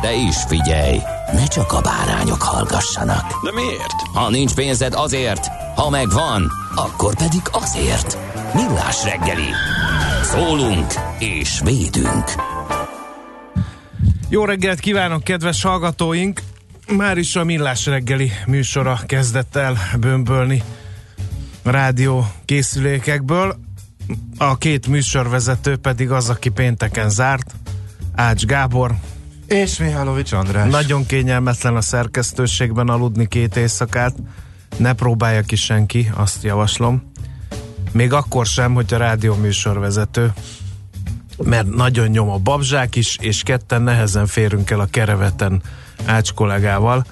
De is figyelj, ne csak a bárányok hallgassanak. De miért? Ha nincs pénzed azért, ha megvan, akkor pedig azért. Millás reggeli. Szólunk és védünk. Jó reggelt kívánok, kedves hallgatóink! Már is a Millás reggeli műsora kezdett el bömbölni rádió készülékekből. A két műsorvezető pedig az, aki pénteken zárt, Ács Gábor. És Mihálovics András. Nagyon kényelmetlen a szerkesztőségben aludni két éjszakát. Ne próbálja ki senki, azt javaslom. Még akkor sem, hogy a rádió műsorvezető mert nagyon nyom a babzsák is, és ketten nehezen férünk el a kereveten Ács kollégával.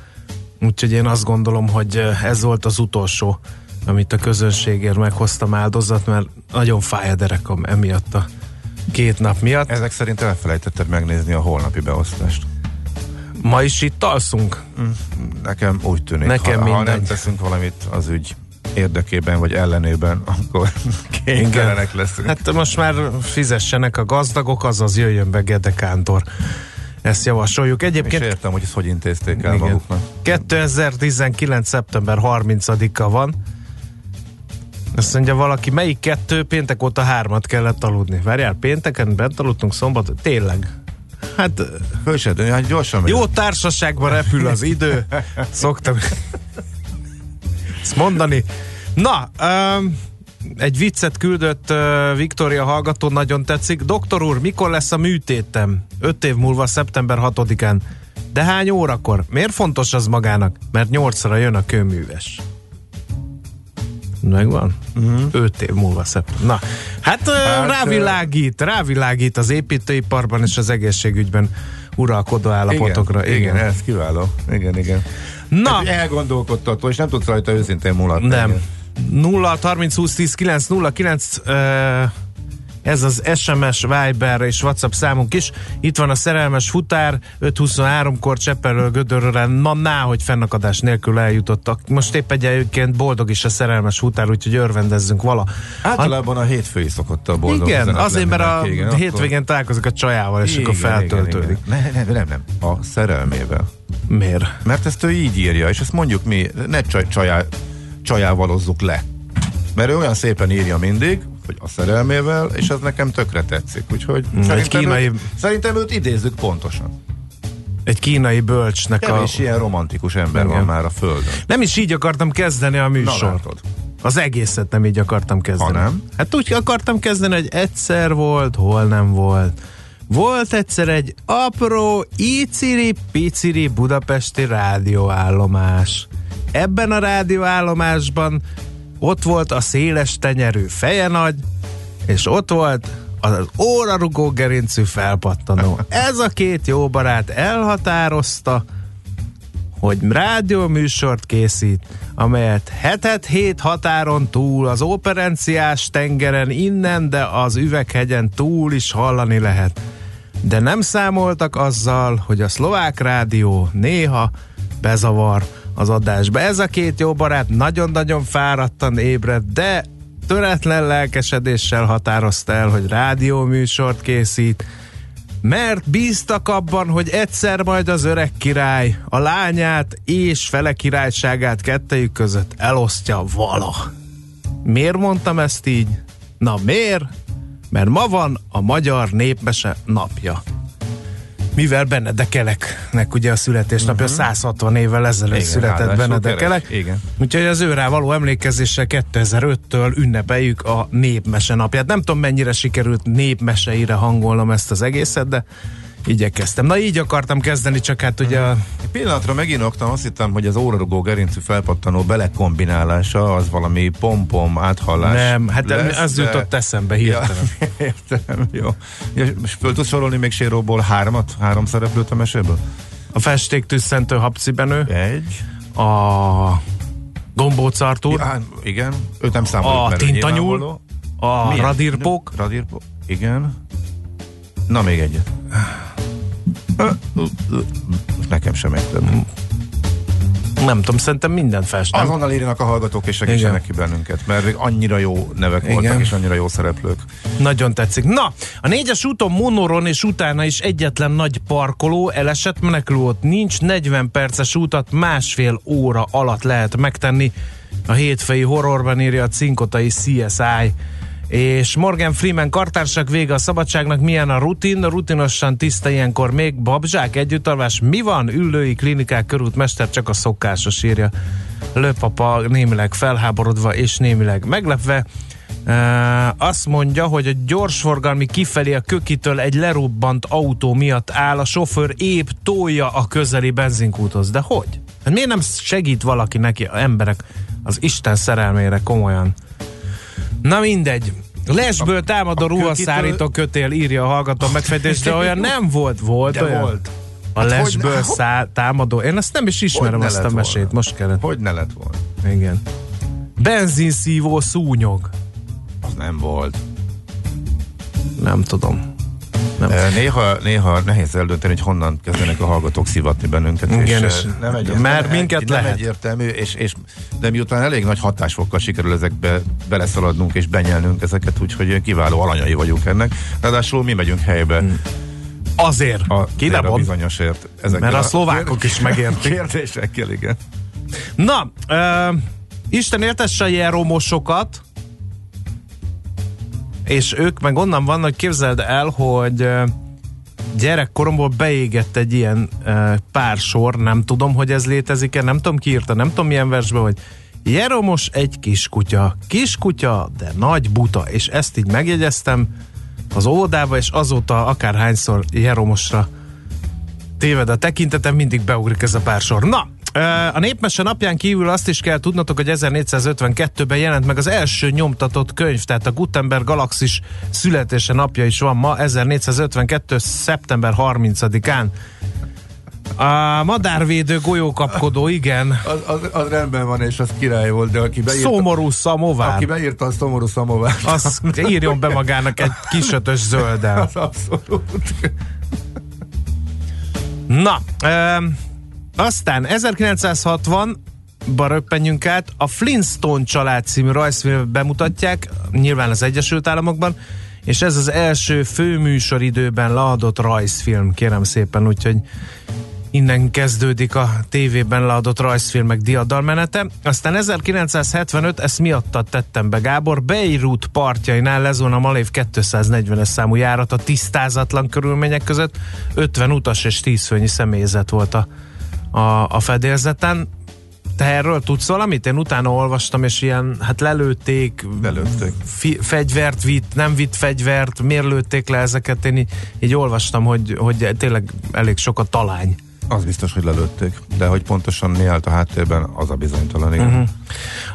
Úgyhogy én azt gondolom, hogy ez volt az utolsó, amit a közönségért meghoztam áldozat, mert nagyon fáj a derekam emiatt a két nap miatt. Ezek szerint elfelejtetted megnézni a holnapi beosztást. Ma is itt alszunk? Nekem úgy tűnik, Nekem ha, ha mindegy. nem teszünk valamit az ügy érdekében vagy ellenében, akkor kénytelenek leszünk. Hát most már fizessenek a gazdagok, azaz jöjjön be Gede Kántor. Ezt javasoljuk. És Egyébként értem, hogy ezt hogy intézték el Igen. maguknak. 2019. szeptember 30-a van. Azt mondja valaki, melyik kettő? Péntek óta hármat kellett aludni. Várjál, pénteken bent aludtunk, szombat? Tényleg. Hát Hősed, hát gyorsan megy. jó társaságban repül az idő. Szoktam ezt mondani. Na, um, egy viccet küldött uh, Viktória hallgató, nagyon tetszik. Doktor úr, mikor lesz a műtétem? Öt év múlva, szeptember 6-án. De hány órakor? Miért fontos az magának? Mert nyolcra jön a kőműves. Megvan? Uh-huh. Öt év múlva szeptember. Na, hát, Hát, rávilágít, rávilágít az építőiparban és az egészségügyben uralkodó állapotokra. Igen, igen, ez kiváló. Igen, igen. Na, Hát elgondolkodtató, és nem tudsz rajta őszintén mulatni. Nem. 0 30 20 10 9 0 9 uh, ez az SMS, Viber és WhatsApp számunk is. Itt van a szerelmes futár, 5.23-kor Cseppelről Gödörre, na ná, hogy fennakadás nélkül eljutottak. Most épp egyébként boldog is a szerelmes futár, úgyhogy örvendezzünk vala. Általában a hétfői szokott a boldog igen, azért, mert a igen, akkor- hétvégén találkozik a csajával, és akkor feltöltődik. Igen, igen. Nem, nem, nem, nem. A szerelmével. Miért? Mert ezt ő így írja, és ezt mondjuk mi, ne csaj, csajá, csajávalozzuk le. Mert ő olyan szépen írja mindig, hogy a szerelmével, és az nekem tökre tetszik. Úgyhogy egy szerintem, kínai- őt, szerintem őt idézzük pontosan. Egy kínai bölcsnek a... Kevés ilyen romantikus ember Igen. van már a földön. Nem is így akartam kezdeni a műsort. Az egészet nem így akartam kezdeni. Ha nem? Hát úgy akartam kezdeni, hogy egyszer volt, hol nem volt. Volt egyszer egy apró, iciri-piciri budapesti rádióállomás. Ebben a rádióállomásban ott volt a széles tenyerű feje nagy, és ott volt az órarugó gerincű felpattanó. Ez a két jó barát elhatározta, hogy rádióműsort készít, amelyet hetet hét határon túl, az operenciás tengeren innen, de az üveghegyen túl is hallani lehet. De nem számoltak azzal, hogy a szlovák rádió néha bezavar az adásba. Ez a két jó barát nagyon-nagyon fáradtan ébred, de töretlen lelkesedéssel határozta el, hogy rádióműsort készít, mert bíztak abban, hogy egyszer majd az öreg király a lányát és fele királyságát kettejük között elosztja vala. Miért mondtam ezt így? Na miért? Mert ma van a Magyar Népmese napja. Mivel Benedekeleknek ugye a születésnapja uh-huh. 160 évvel ezelőtt Igen, született ráadásul Benedekelek. keres. Igen. Úgyhogy az őrá való emlékezéssel 2005-től ünnepeljük a népmese napját. Nem tudom mennyire sikerült népmeseire hangolnom ezt az egészet, de igyekeztem. Na így akartam kezdeni, csak hát ugye a Egy pillanatra meginoktam, azt hittem, hogy az órarugó gerincű felpattanó belekombinálása az valami pompom áthallás nem, hát lesz, az de- jutott eszembe hirtelen. Ja, értem, jó. Ja, és föl tudsz sorolni még séróból hármat? Három szereplőt a meséből? A festék tüsszentő Habcibenő, Egy. a Gombóc Artúr, Ja, igen. Őt nem számoljuk, a mert ő Tintanyúl, a Milyen? Radírpók. Igen. Na, még egyet. Nekem sem egy több. nem tudom, szerintem minden fest, nem? Azonnal írjanak a hallgatók és segítsenek ki bennünket, mert annyira jó nevek Igen. voltak, és annyira jó szereplők. Nagyon tetszik. Na, a négyes úton monoron és utána is egyetlen nagy parkoló, elesett menekülőt nincs, 40 perces útat másfél óra alatt lehet megtenni. A hétfői horrorban írja a cinkotai CSI. És Morgan Freeman kartársak vége a szabadságnak, milyen a rutin, rutinosan tiszta ilyenkor még babzsák együttalvás, mi van? Üllői klinikák körút mester csak a szokásos írja. Lőpapa némileg felháborodva és némileg meglepve. Azt mondja, hogy a gyorsforgalmi kifelé a kökitől egy lerobbant autó miatt áll, a sofőr épp tolja a közeli benzinkúthoz. De hogy? Hát miért nem segít valaki neki, a emberek, az Isten szerelmére komolyan? Na mindegy. Lesből támadó ruhaszárító kötél, írja a hallgató megfejtés, de olyan nem volt, volt De olyan. volt. A Hát hogy lesből ne- szá- támadó. Én ezt nem is ismerem, Hogy azt a mesét. volna? Most kellett. Hogy ne lett volna? Igen. Benzinszívó szúnyog. Az nem volt. Nem tudom. Eh, Néha, néha nehéz eldönteni, hogy honnan kezdenek a hallgatók szivatni bennünket. Igen, és, és nem egy, mert nem, minket nem lehet. egyértelmű, és, és, de miután elég nagy hatásfokkal sikerül ezekbe beleszaladnunk és benyelnünk ezeket, úgyhogy kiváló alanyai vagyunk ennek. Ráadásul mi megyünk helybe Hmm. Azért. a, Ki nem a bizonyosért. Ezekkel Mert a szlovákok is megértik. Kérdésekkel, igen. Na, uh, Isten éltesse a jeromosokat, és ők meg onnan vannak, képzeld el, hogy gyerekkoromból beégett egy ilyen pár sor, nem tudom, hogy ez létezik-e, nem tudom ki írta, nem tudom milyen versben, hogy Jeromos egy kiskutya, kiskutya, de nagy buta, és ezt így megjegyeztem az óvodába, és azóta akárhányszor Jeromosra téved a tekintetem, mindig beugrik ez a pár sor. Na, a népmese napján kívül azt is kell tudnotok, hogy 1452-ben jelent meg az első nyomtatott könyv, tehát a Gutenberg Galaxis születése napja is van ma, 1452. szeptember 30-án. A madárvédő golyókapkodó, igen. Az, az, az rendben van, és az király volt, de aki beírta, Szomorú szamovár. aki beírta a szomorú szamovát, Az írjon be magának egy kisötös zölddel. az abszolút. Na, ö, aztán 1960 ba röppenjünk át, a Flintstone család című rajzfilmet bemutatják, nyilván az Egyesült Államokban, és ez az első főműsoridőben leadott rajzfilm, kérem szépen, úgyhogy innen kezdődik a tévében leadott rajzfilmek diadalmenete. Aztán 1975, ezt miattat tettem be Gábor, Beirut partjainál lezon a Malév 240-es számú járat a tisztázatlan körülmények között. 50 utas és 10 főnyi személyzet volt a, a, a fedélzeten. Te erről tudsz valamit? Én utána olvastam, és ilyen, hát lelőtték, Lelőtték. fi, fegyvert vitt, nem vitt fegyvert, miért lőtték le ezeket? Én így, így olvastam, hogy, hogy tényleg elég sok a talány. Az biztos, hogy lelőtték, de hogy pontosan mi állt a háttérben, az a bizonytalan, igen. Uh-huh.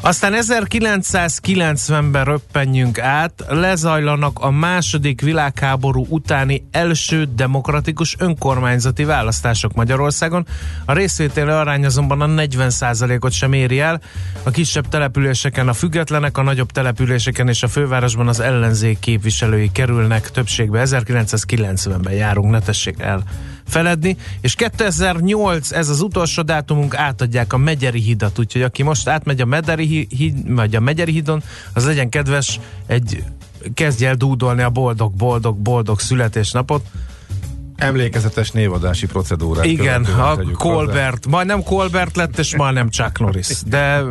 Aztán 1990-ben röppenjünk át, lezajlanak a második világháború utáni első demokratikus önkormányzati választások Magyarországon. A részvételi arány azonban a 40%-ot sem éri el. A kisebb településeken a függetlenek, a nagyobb településeken és a fővárosban az ellenzék képviselői kerülnek többségbe. 1990-ben járunk, ne tessék el feledni, és 2008, ez az utolsó dátumunk, átadják a Megyeri hidat, úgyhogy aki most átmegy a Megyeri, híd, vagy a Megyeri hídon, az legyen kedves, egy kezdj el dúdolni a boldog, boldog, boldog születésnapot, Emlékezetes névadási procedúra. Igen, a Colbert, hozzá. majdnem Colbert lett, és majdnem Chuck Norris, de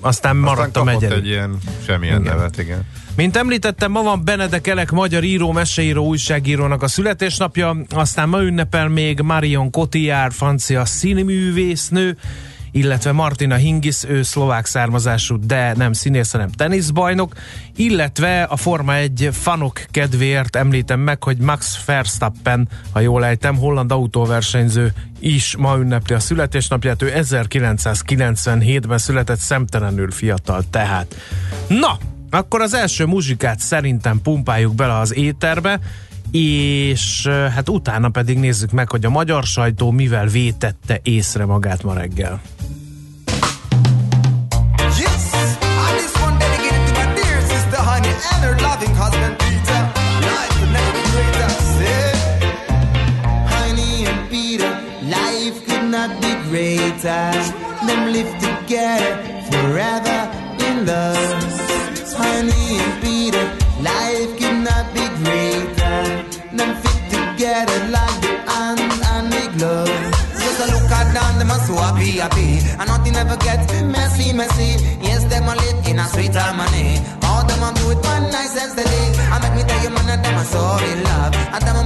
aztán maradt aztán a megyeri. egy ilyen semmilyen igen. nevet, igen. Mint említettem, ma van Benedek Elek magyar író, meseíró, újságírónak a születésnapja, aztán ma ünnepel még Marion Cotillard, francia színművésznő, illetve Martina Hingis, ő szlovák származású, de nem színész, hanem teniszbajnok, illetve a Forma egy fanok kedvéért említem meg, hogy Max Verstappen, ha jól ejtem, holland autóversenyző is ma ünnepli a születésnapját, ő 1997-ben született szemtelenül fiatal tehát. Na, akkor az első muzsikát szerintem pumpáljuk bele az éterbe, és hát utána pedig nézzük meg, hogy a magyar sajtó mivel vétette észre magát ma reggel. Them live together forever in love. get it like the hand and the glove. Just a look at them, them are so happy, happy. And nothing ever gets messy, messy. Yes, them are live in a sweet harmony. All them are do it one night since the day. I make me tell you, man, that them are so in love. And them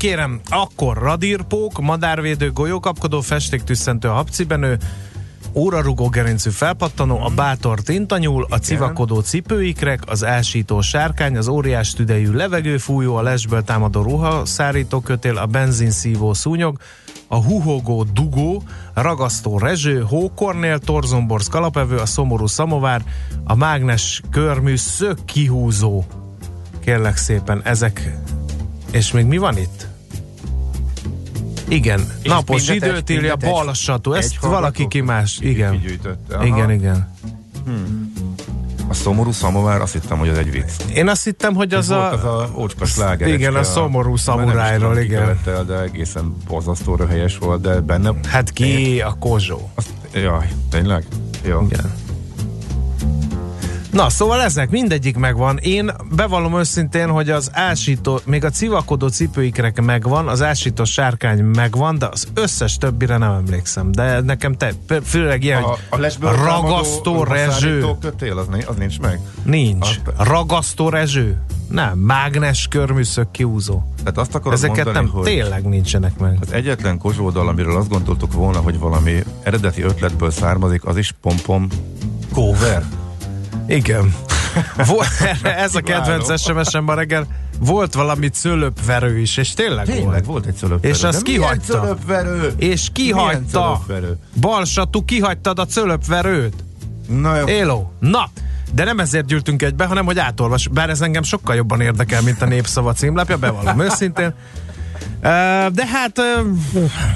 kérem, akkor radírpók, madárvédő, golyókapkodó, festéktüsszentő, habcibenő, órarugó gerincű felpattanó, a bátor tintanyúl, Igen. a civakodó cipőikrek, az ásító sárkány, az óriás tüdejű levegőfújó, a lesből támadó ruha, szárító kötél, a benzinszívó szúnyog, a huhogó dugó, ragasztó rezső, hókornél, torzomborz kalapevő, a szomorú szamovár, a mágnes körmű szök kihúzó. Kérlek szépen, ezek... És még mi van itt? Igen, És napos időt írja, egy- balsatú, ezt valaki ki más, igen. Igen, igen. A szomorú szamovár, azt hittem, hogy az egy vicc. Én azt hittem, hogy az a... volt az a ócska sláger. Igen, a szomorú szamurájról, igen. El, de egészen borzasztóra helyes volt, de benne... Hát ki a kozsó. Azt, jaj, tényleg? Jó. Igen. Na, szóval ezek mindegyik megvan. Én bevallom őszintén, hogy az ásító, még a civakodó cipőikrek megvan, az ásító sárkány megvan, de az összes többire nem emlékszem. De nekem te, főleg ilyen, A, a ragasztó rezső. kötél, az, az nincs meg. Nincs. A- Ragasztó rezső? Nem. Mágnes körműszög kiúzó. Tehát azt akarod Ezeket mondani, nem, hogy tényleg nincsenek meg. az egyetlen kozsódal, amiről azt gondoltuk volna, hogy valami eredeti ötletből származik, az is pompom cover. Igen. Vo- ez a kedvenc SMS-em ma reggel. Volt valami cölöpverő is, és tényleg, Tényleg volt. volt egy cölöpverő. És azt kihagyta. cölöpverő? És kihagyta. Balsatú, kihagytad a cölöpverőt. Na jó. Éló. Na, de nem ezért gyűltünk egybe, hanem hogy átolvas. Bár ez engem sokkal jobban érdekel, mint a Népszava címlapja, bevallom őszintén. De hát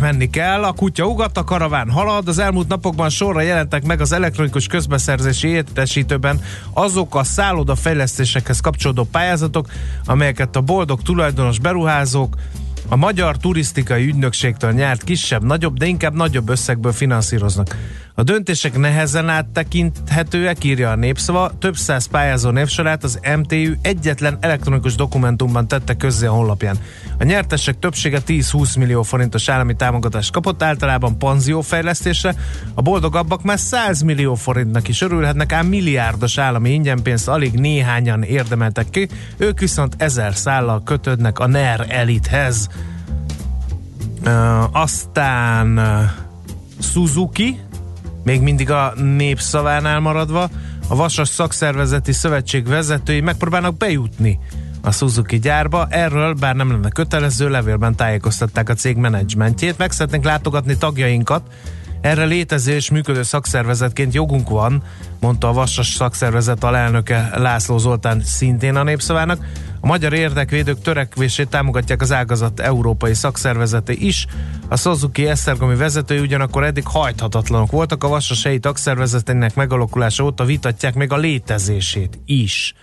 menni kell, a kutya ugat, a karaván halad, az elmúlt napokban sorra jelentek meg az elektronikus közbeszerzési értesítőben azok a szállodafejlesztésekhez kapcsolódó pályázatok, amelyeket a boldog tulajdonos beruházók a Magyar Turisztikai Ügynökségtől nyert kisebb-nagyobb, de inkább nagyobb összegből finanszíroznak. A döntések nehezen áttekinthetőek, írja a népszava. Több száz pályázó névsorát az MTU egyetlen elektronikus dokumentumban tette közzé a honlapján. A nyertesek többsége 10-20 millió forintos állami támogatást kapott, általában panziófejlesztésre. A boldogabbak már 100 millió forintnak is örülhetnek, ám milliárdos állami ingyenpénzt alig néhányan érdemeltek ki, ők viszont ezer szállal kötődnek a NER elithez. Uh, aztán uh, Suzuki, még mindig a népszavánál maradva, a Vasas Szakszervezeti Szövetség vezetői megpróbálnak bejutni a Suzuki gyárba. Erről, bár nem lenne kötelező, levélben tájékoztatták a cég menedzsmentjét. Meg szeretnénk látogatni tagjainkat. Erre létező és működő szakszervezetként jogunk van, mondta a Vasas szakszervezet alelnöke László Zoltán szintén a népszavának. A magyar érdekvédők törekvését támogatják az ágazat európai szakszervezete is. A Suzuki Esztergomi vezetői ugyanakkor eddig hajthatatlanok voltak, a Vasas helyi tagszervezetének megalakulása óta vitatják még a létezését is.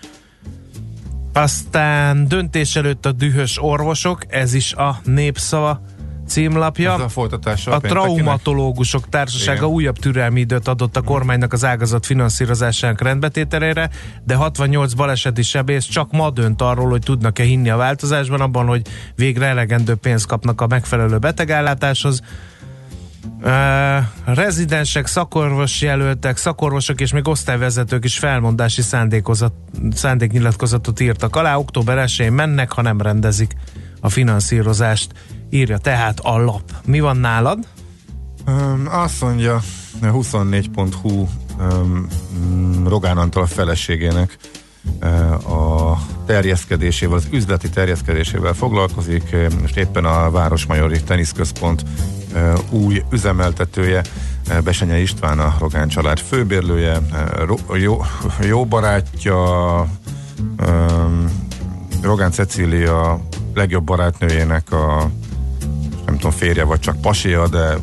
Aztán döntés előtt a dühös orvosok, ez is a népszava címlapja. Ez a folytatása A péntekinek? traumatológusok társasága Igen. újabb türelmi időt adott a kormánynak az ágazat finanszírozásának rendbetételére, de 68 baleseti sebész csak ma dönt arról, hogy tudnak-e hinni a változásban, abban, hogy végre elegendő pénzt kapnak a megfelelő betegállátáshoz. Uh, rezidensek, szakorvos jelöltek, szakorvosok és még osztályvezetők is felmondási szándéknyilatkozatot írtak alá. Október 1 mennek, ha nem rendezik a finanszírozást. Írja tehát a lap. Mi van nálad? Um, azt mondja, a 24.hu um, Rogán Antal a feleségének a terjeszkedésével, az üzleti terjeszkedésével foglalkozik, most éppen a Városmajori Teniszközpont új üzemeltetője, Besenye István a Rogán család főbérlője, jó, jó barátja, Rogán Cecília legjobb barátnőjének a tudom, férje vagy csak pasia, de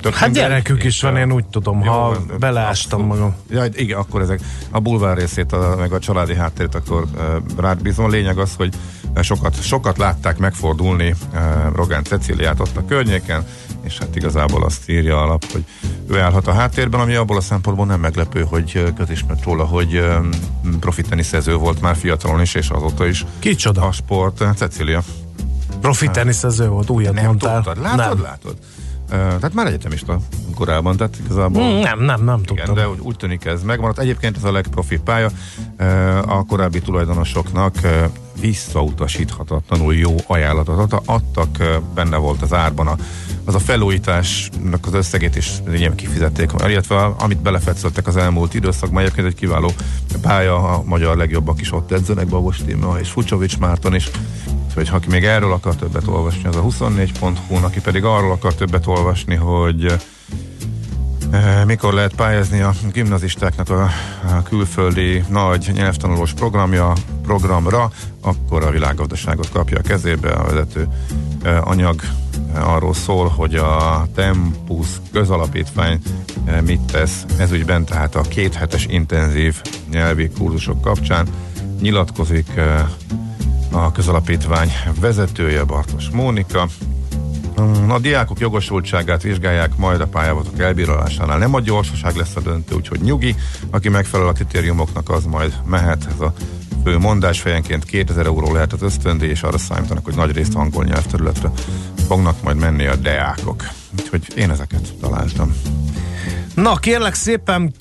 tök Hát mindegy. gyerekük is van, én úgy tudom, Jó, ha beleástam magam. Ja, igen, akkor ezek a bulvár részét, a, meg a családi háttérét akkor uh, rád bízom. A lényeg az, hogy sokat, sokat látták megfordulni uh, Rogán Ceciliát ott a környéken, és hát igazából azt írja alap, hogy ő állhat a háttérben, ami abból a szempontból nem meglepő, hogy közismert róla, hogy um, profiteniszező volt már fiatalon is, és azóta is Kicsoda? a sport. Cecilia. Profi teniszező volt, újat Nem mondtál. tudtad, látod, nem. látod. Uh, tehát már egyetemista korábban, tehát igazából Hmm, nem, nem, nem igen, tudtam. de úgy, úgy tűnik ez megmaradt. Egyébként ez a legprofibb pálya. A korábbi tulajdonosoknak visszautasíthatatlanul jó ajánlatot ad- adtak, benne volt az árban a, az a felújításnak az összegét is ilyen kifizették, illetve amit belefetszöltek az elmúlt időszakban, egyébként egy kiváló pálya, a magyar legjobbak is ott edzenek, Babos Tíma és Fucsovics Márton is, ha aki még erről akar többet olvasni, az a 24.hu, aki pedig arról akar többet olvasni, hogy mikor lehet pályázni a gimnazistáknak a, külföldi nagy nyelvtanulós programja, programra, akkor a világgazdaságot kapja a kezébe. A vezető eh, anyag eh, arról szól, hogy a Tempus közalapítvány eh, mit tesz ezügyben, tehát a kéthetes intenzív nyelvi kurzusok kapcsán nyilatkozik eh, a közalapítvány vezetője Bartos Mónika. Mm, A diákok jogosultságát vizsgálják majd a pályázatok elbírálásánál. Nem a gyorsaság lesz a döntő, úgyhogy nyugi, aki megfelel a kritériumoknak, az majd mehet. Ez a fő mondás fejenként 2000 euró lehet az ösztöndíj, és arra számítanak, hogy nagy részt angol nyelvterületre fognak majd menni a deákok. Úgyhogy én ezeket találtam. Na, kérlek szépen,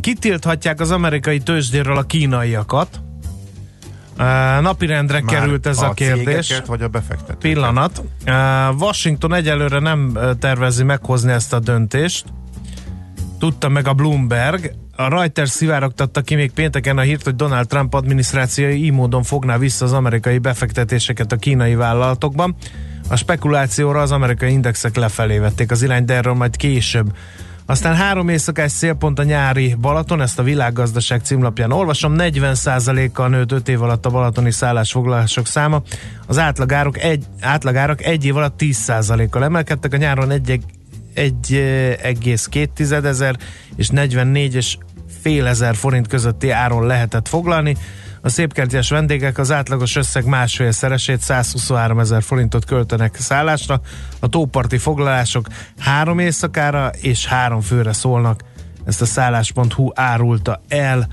kitilthatják az amerikai tőzsdéről a kínaiakat. Napirendre került ez a, kérdés. cégeket, vagy a befektetőket? Pillanat. Washington egyelőre nem tervezi meghozni ezt a döntést. Tudta meg a Bloomberg. A Reuters szivárogtatta ki még pénteken a hírt, hogy Donald Trump adminisztrációja így módon fogná vissza az amerikai befektetéseket a kínai vállalatokban. A spekulációra az amerikai indexek lefelé vették az irányt, de erről majd később. Aztán három éjszakás célpont a nyári Balaton, ezt a világgazdaság címlapján olvasom, 40%-kal nőtt 5 év alatt a balatoni szállásfoglalások száma. Az átlagárak egy, átlagárak egy év alatt 10%-kal emelkedtek, a nyáron egy, egy eh, egész két tized ezer és 44 és fél ezer forint közötti áron lehetett foglalni. A szépkertjes vendégek az átlagos összeg másfél szeresét 123 ezer forintot költenek szállásra. A tóparti foglalások három éjszakára és három főre szólnak. Ezt a szállás.hu árulta el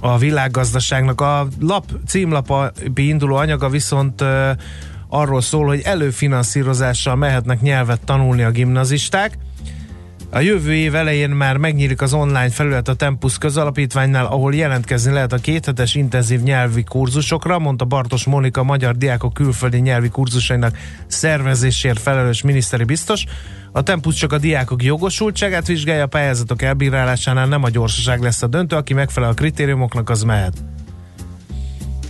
a világgazdaságnak. A lap címlapa induló anyaga viszont ö, arról szól, hogy előfinanszírozással mehetnek nyelvet tanulni a gimnazisták. A jövő év elején már megnyílik az online felület a Tempus közalapítványnál, ahol jelentkezni lehet a kéthetes intenzív nyelvi kurzusokra, mondta Bartos Monika, magyar diákok külföldi nyelvi kurzusainak szervezésért felelős miniszteri biztos. A Tempus csak a diákok jogosultságát vizsgálja, a pályázatok elbírálásánál nem a gyorsaság lesz a döntő, aki megfelel a kritériumoknak, az mehet.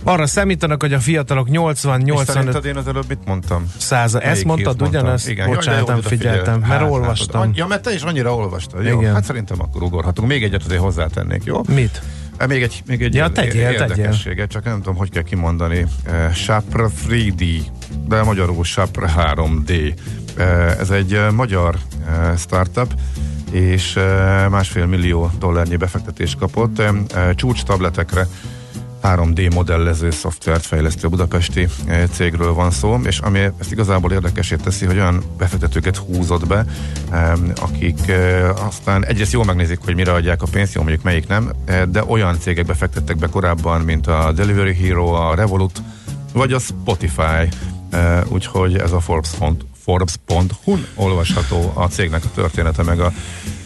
Arra számítanak, hogy a fiatalok És 80-85 szerinted én az előbb mit mondtam? százal. Ezt mondtad ugyanezt? Igen. Bocsánat, nem figyeltem, mert Hát, olvastam. látod. Ja, mert te is annyira olvastad. Jó, Igen. hát szerintem akkor ugorhatunk. Még egyet azért hozzátennék, jó? Mit? Eh, Még egy, még egy Ja, tegyél, érdekességet, csak nem tudom, hogy kell kimondani. Sapra 3D, de magyarul Sapra 3D. Uh, ez egy magyar startup, és másfél millió dollárnyi befektetést kapott. Csúcs tabletekre 3D modellező szoftvert fejlesztő budapesti eh, cégről van szó, és ami ezt igazából érdekesé teszi, hogy olyan befektetőket húzott be, em, akik eh, aztán egyrészt jól megnézik, hogy mire adják a pénzt, jó mondjuk melyik nem, eh, de olyan cégek befektettek be korábban, mint a Delivery Hero, a Revolut, vagy a Spotify, eh, úgyhogy ez a Forbes.hu Forbes.hu olvasható a cégnek a története, meg a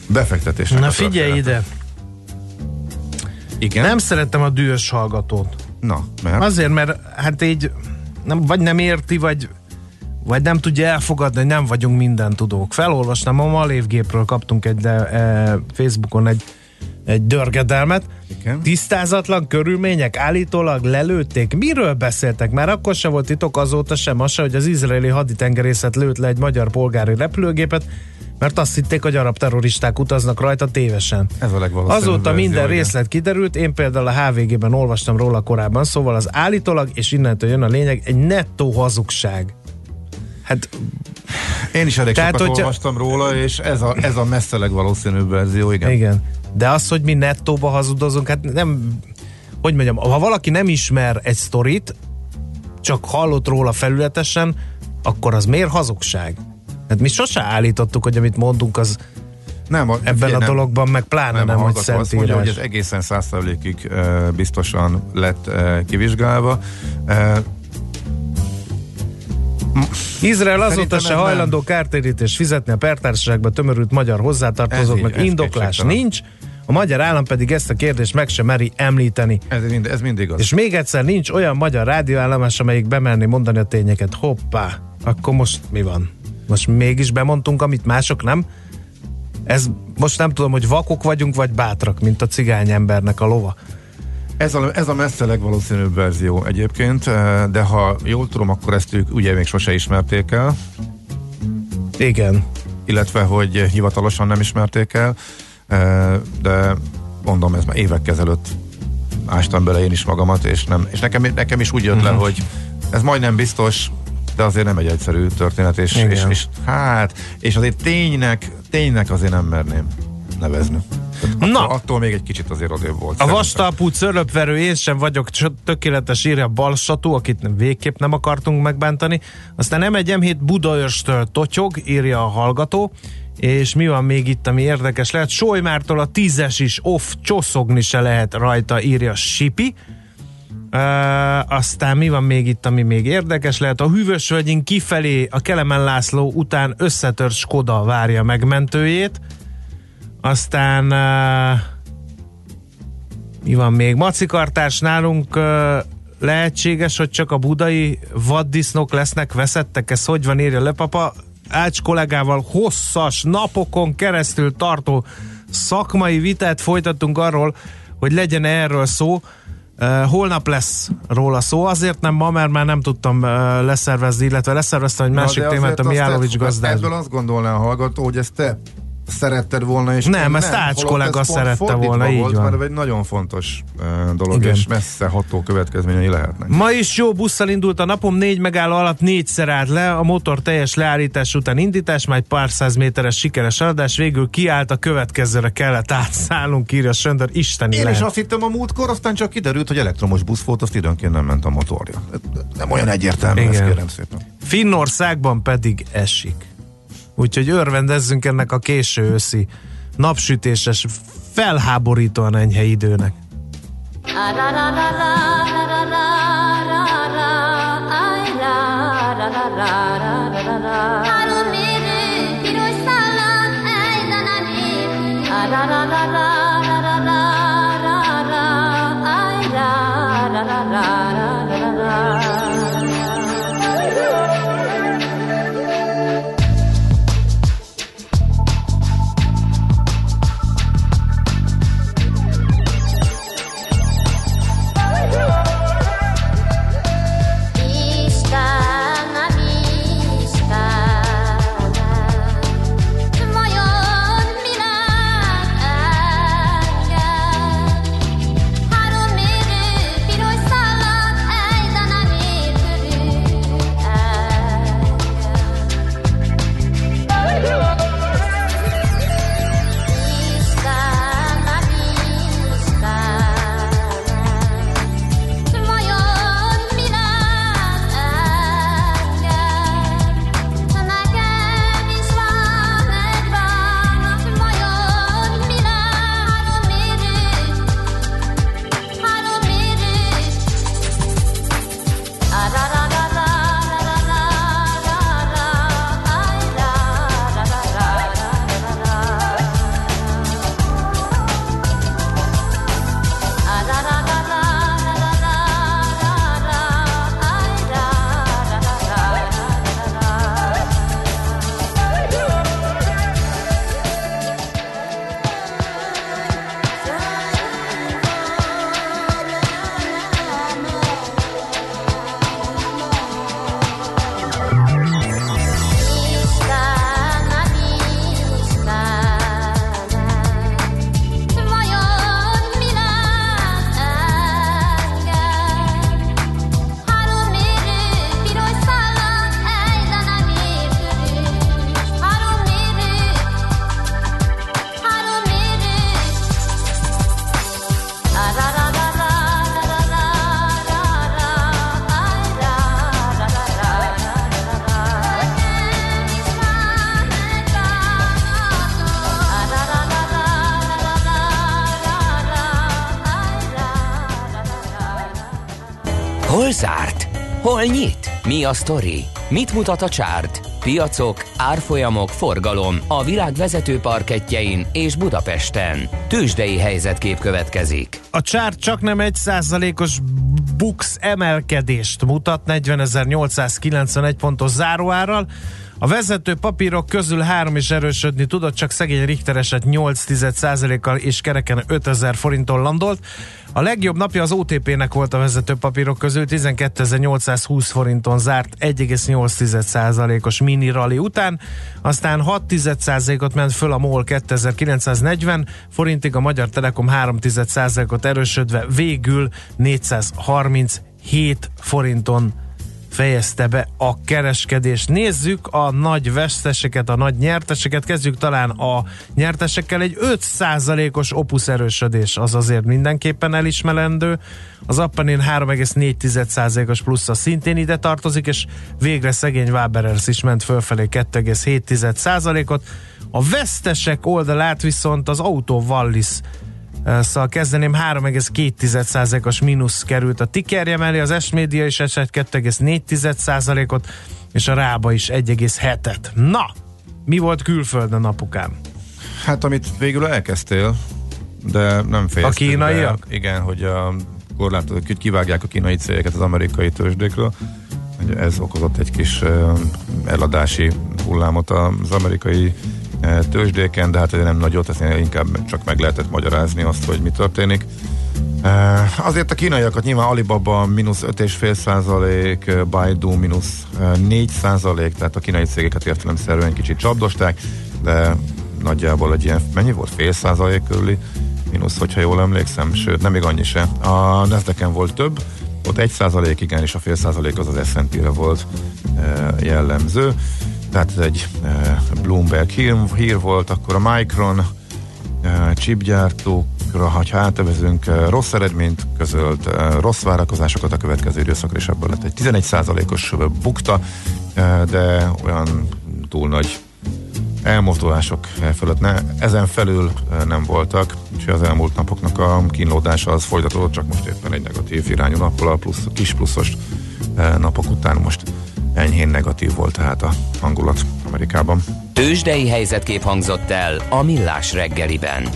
befektetésnek Na a figyelj története. ide! Igen? Nem szeretem a dühös hallgatót. Na, mert? Azért, mert hát így nem, vagy nem érti, vagy, vagy nem tudja elfogadni, hogy nem vagyunk minden tudók. Felolvastam, a Malévgépről kaptunk egy de, e, Facebookon egy, egy dörgedelmet. Igen. Tisztázatlan körülmények állítólag lelőtték. Miről beszéltek? Már akkor sem volt titok azóta sem az se, hogy az izraeli haditengerészet lőtt le egy magyar polgári repülőgépet, mert azt hitték, hogy arab terroristák utaznak rajta tévesen. Ez a legvalószínűbb Azóta minden igen. részlet kiderült, én például a HVG-ben olvastam róla korábban, szóval az állítólag, és innentől jön a lényeg, egy nettó hazugság. Hát Én is elég Tehát, sokat hogyha- olvastam róla, és ez a, ez a messze legvalószínűbb verzió, igen. igen. De az, hogy mi nettóba hazudozunk, hát nem, hogy mondjam, ha valaki nem ismer egy sztorit, csak hallott róla felületesen, akkor az miért hazugság? Hát mi sose állítottuk, hogy amit mondunk, az Nem, a, ebben a nem, dologban meg pláne nem, nem, hogy hallgató azt mondja, hogy szentírás. ez egészen százszerzelékig uh, biztosan lett uh, kivizsgálva. Uh, Izrael azóta se hajlandó kártérítést fizetni a pertársaságba tömörült magyar hozzátartozóknak. így, Indoklás nincs. A magyar állam pedig ezt a kérdést meg sem meri említeni. Ez, mind, ez mindig az. És még egyszer nincs olyan magyar rádióállomás, amelyik bemerni mondani a tényeket. Hoppá, akkor most mi van? Most mégis bemondtunk, amit mások nem? Ez most nem tudom, hogy vakok vagyunk, vagy bátrak, mint a cigány embernek a lova. Ez a, ez a messze legvalószínűbb verzió egyébként, eh, de ha jól tudom, akkor ezt ők ugye még sose ismerték el, Igen. illetve hogy hivatalosan nem ismerték el, eh, de mondom, ez már évek ezelőtt ástam bele én is magamat, és, nem, és nekem, nekem is úgy jött Mhm. le, hogy ez majdnem biztos, de azért nem egy egyszerű történet, és, Igen. és, és hát, és azért ténynek, ténynek azért nem merném nevezni. Tehát Na. Attól, attól még egy kicsit azért odébb volt. A szerintem. vastalpú cöröpverő, én sem vagyok tökéletes, írja Balsatú, akit végképp nem akartunk megbántani. Aztán nem egy M7 Budaörstől totyog, írja a hallgató. És mi van még itt, ami érdekes lehet? Solymártól a tízes is off, csoszogni se lehet rajta, írja Sipi. Uh, aztán mi van még itt, ami még érdekes lehet? A Hűvösvölgyin kifelé a Kelemen László után összetört Skoda várja megmentőjét. Aztán uh, mi van még? Macikartás nálunk uh, lehetséges, hogy csak a budai vaddisznók lesznek veszettek? Ez hogy van, írja Lepapa? Ács kollégával hosszas napokon keresztül tartó szakmai vitát folytattunk arról, hogy legyen erről szó. Holnap lesz róla szó, azért nem ma, mert már nem tudtam leszervezni, illetve leszerveztem egy másik témát, a Mijálovics gazdás. Ebből azt gondolná a hallgató, hogy ezt te szeretted volna, és Nem, ezt Ács holott kollega ez szerette volna, így volt, van. Mert egy nagyon fontos uh, dolog, Igen. és messze ható következményei lehetnek. Ma is jó busszal indult a napom, négy megálló alatt négyszer állt le, a motor teljes leállítás után indítás, majd pár száz méteres sikeres eladás, végül kiállt, a következőre kellett átszállnunk, írja Söndör, isteni Én lehet. is azt hittem a múltkor, aztán csak kiderült, hogy elektromos busz volt, azt időnként nem ment a motorja. Nem olyan egyértelmű, Igen. ezt kérem szépen. Finnországban pedig esik. Úgyhogy örvendezzünk ennek a késő őszi napsütéses, felháborítóan enyhe időnek. Istenem, Mi a sztori? Mit mutat a csárt? Piacok, árfolyamok, forgalom a világ vezető parketjein és Budapesten. Tősdei helyzetkép következik. A csárt csak nem egy százalékos bux emelkedést mutat 40.891 pontos záróárral. A vezető papírok közül három is erősödni tudott, csak szegény Richter eset 8 kal és kereken 5000 forinton landolt. A legjobb napja az OTP-nek volt a vezető papírok közül, 12.820 forinton zárt 1,8%-os mini rally után, aztán 6%-ot ment föl a MOL 2940 forintig, a Magyar Telekom 3%-ot erősödve végül 437 forinton fejezte be a kereskedést. Nézzük a nagy veszteseket, a nagy nyerteseket. Kezdjük talán a nyertesekkel. Egy 5%-os opus erősödés az azért mindenképpen elismerendő. Az Appanin 3,4%-os plusz a szintén ide tartozik, és végre szegény Waberers is ment fölfelé 2,7%-ot. A vesztesek oldalát viszont az Auto Wallis Szóval kezdeném, 3,2%-os mínusz került a tikerje mellé, az S-média is esett 2,4%-ot, és a Rába is 1,7-et. Na, mi volt külföldön apukám? Hát amit végül elkezdtél, de nem fejezted A kínaiak? Be. Igen, hogy a korlátot, hogy kivágják a kínai cégeket az amerikai tőzsdékről. Ez okozott egy kis eladási hullámot az amerikai tőzsdéken, de hát ez nem nagyot, ezt inkább csak meg lehetett magyarázni azt, hogy mi történik. Uh, azért a kínaiakat nyilván Alibaba mínusz 5,5 százalék, Baidu mínusz 4 százalék, tehát a kínai cégeket értelemszerűen kicsit csapdosták, de nagyjából egy ilyen, mennyi volt? Fél százalék körüli mínusz, hogyha jól emlékszem, sőt, nem még annyi se. A nasdaq volt több, ott egy százalék, igen, és a fél százalék az az S&P-re volt jellemző. Tehát ez egy e, Bloomberg hír, hír volt, akkor a Micron e, chipgyártókra, ha átevezünk, e, rossz eredményt közölt, e, rossz várakozásokat a következő időszakra, és ebből lett egy 11 százalékos bukta, e, de olyan túl nagy elmozdulások fölött ne, ezen felül eh, nem voltak, és az elmúlt napoknak a kínlódása az folytatódott, csak most éppen egy negatív irányú nappal, plusz, kis pluszos eh, napok után most enyhén negatív volt tehát a hangulat Amerikában. Tősdei helyzetkép hangzott el a Millás reggeliben.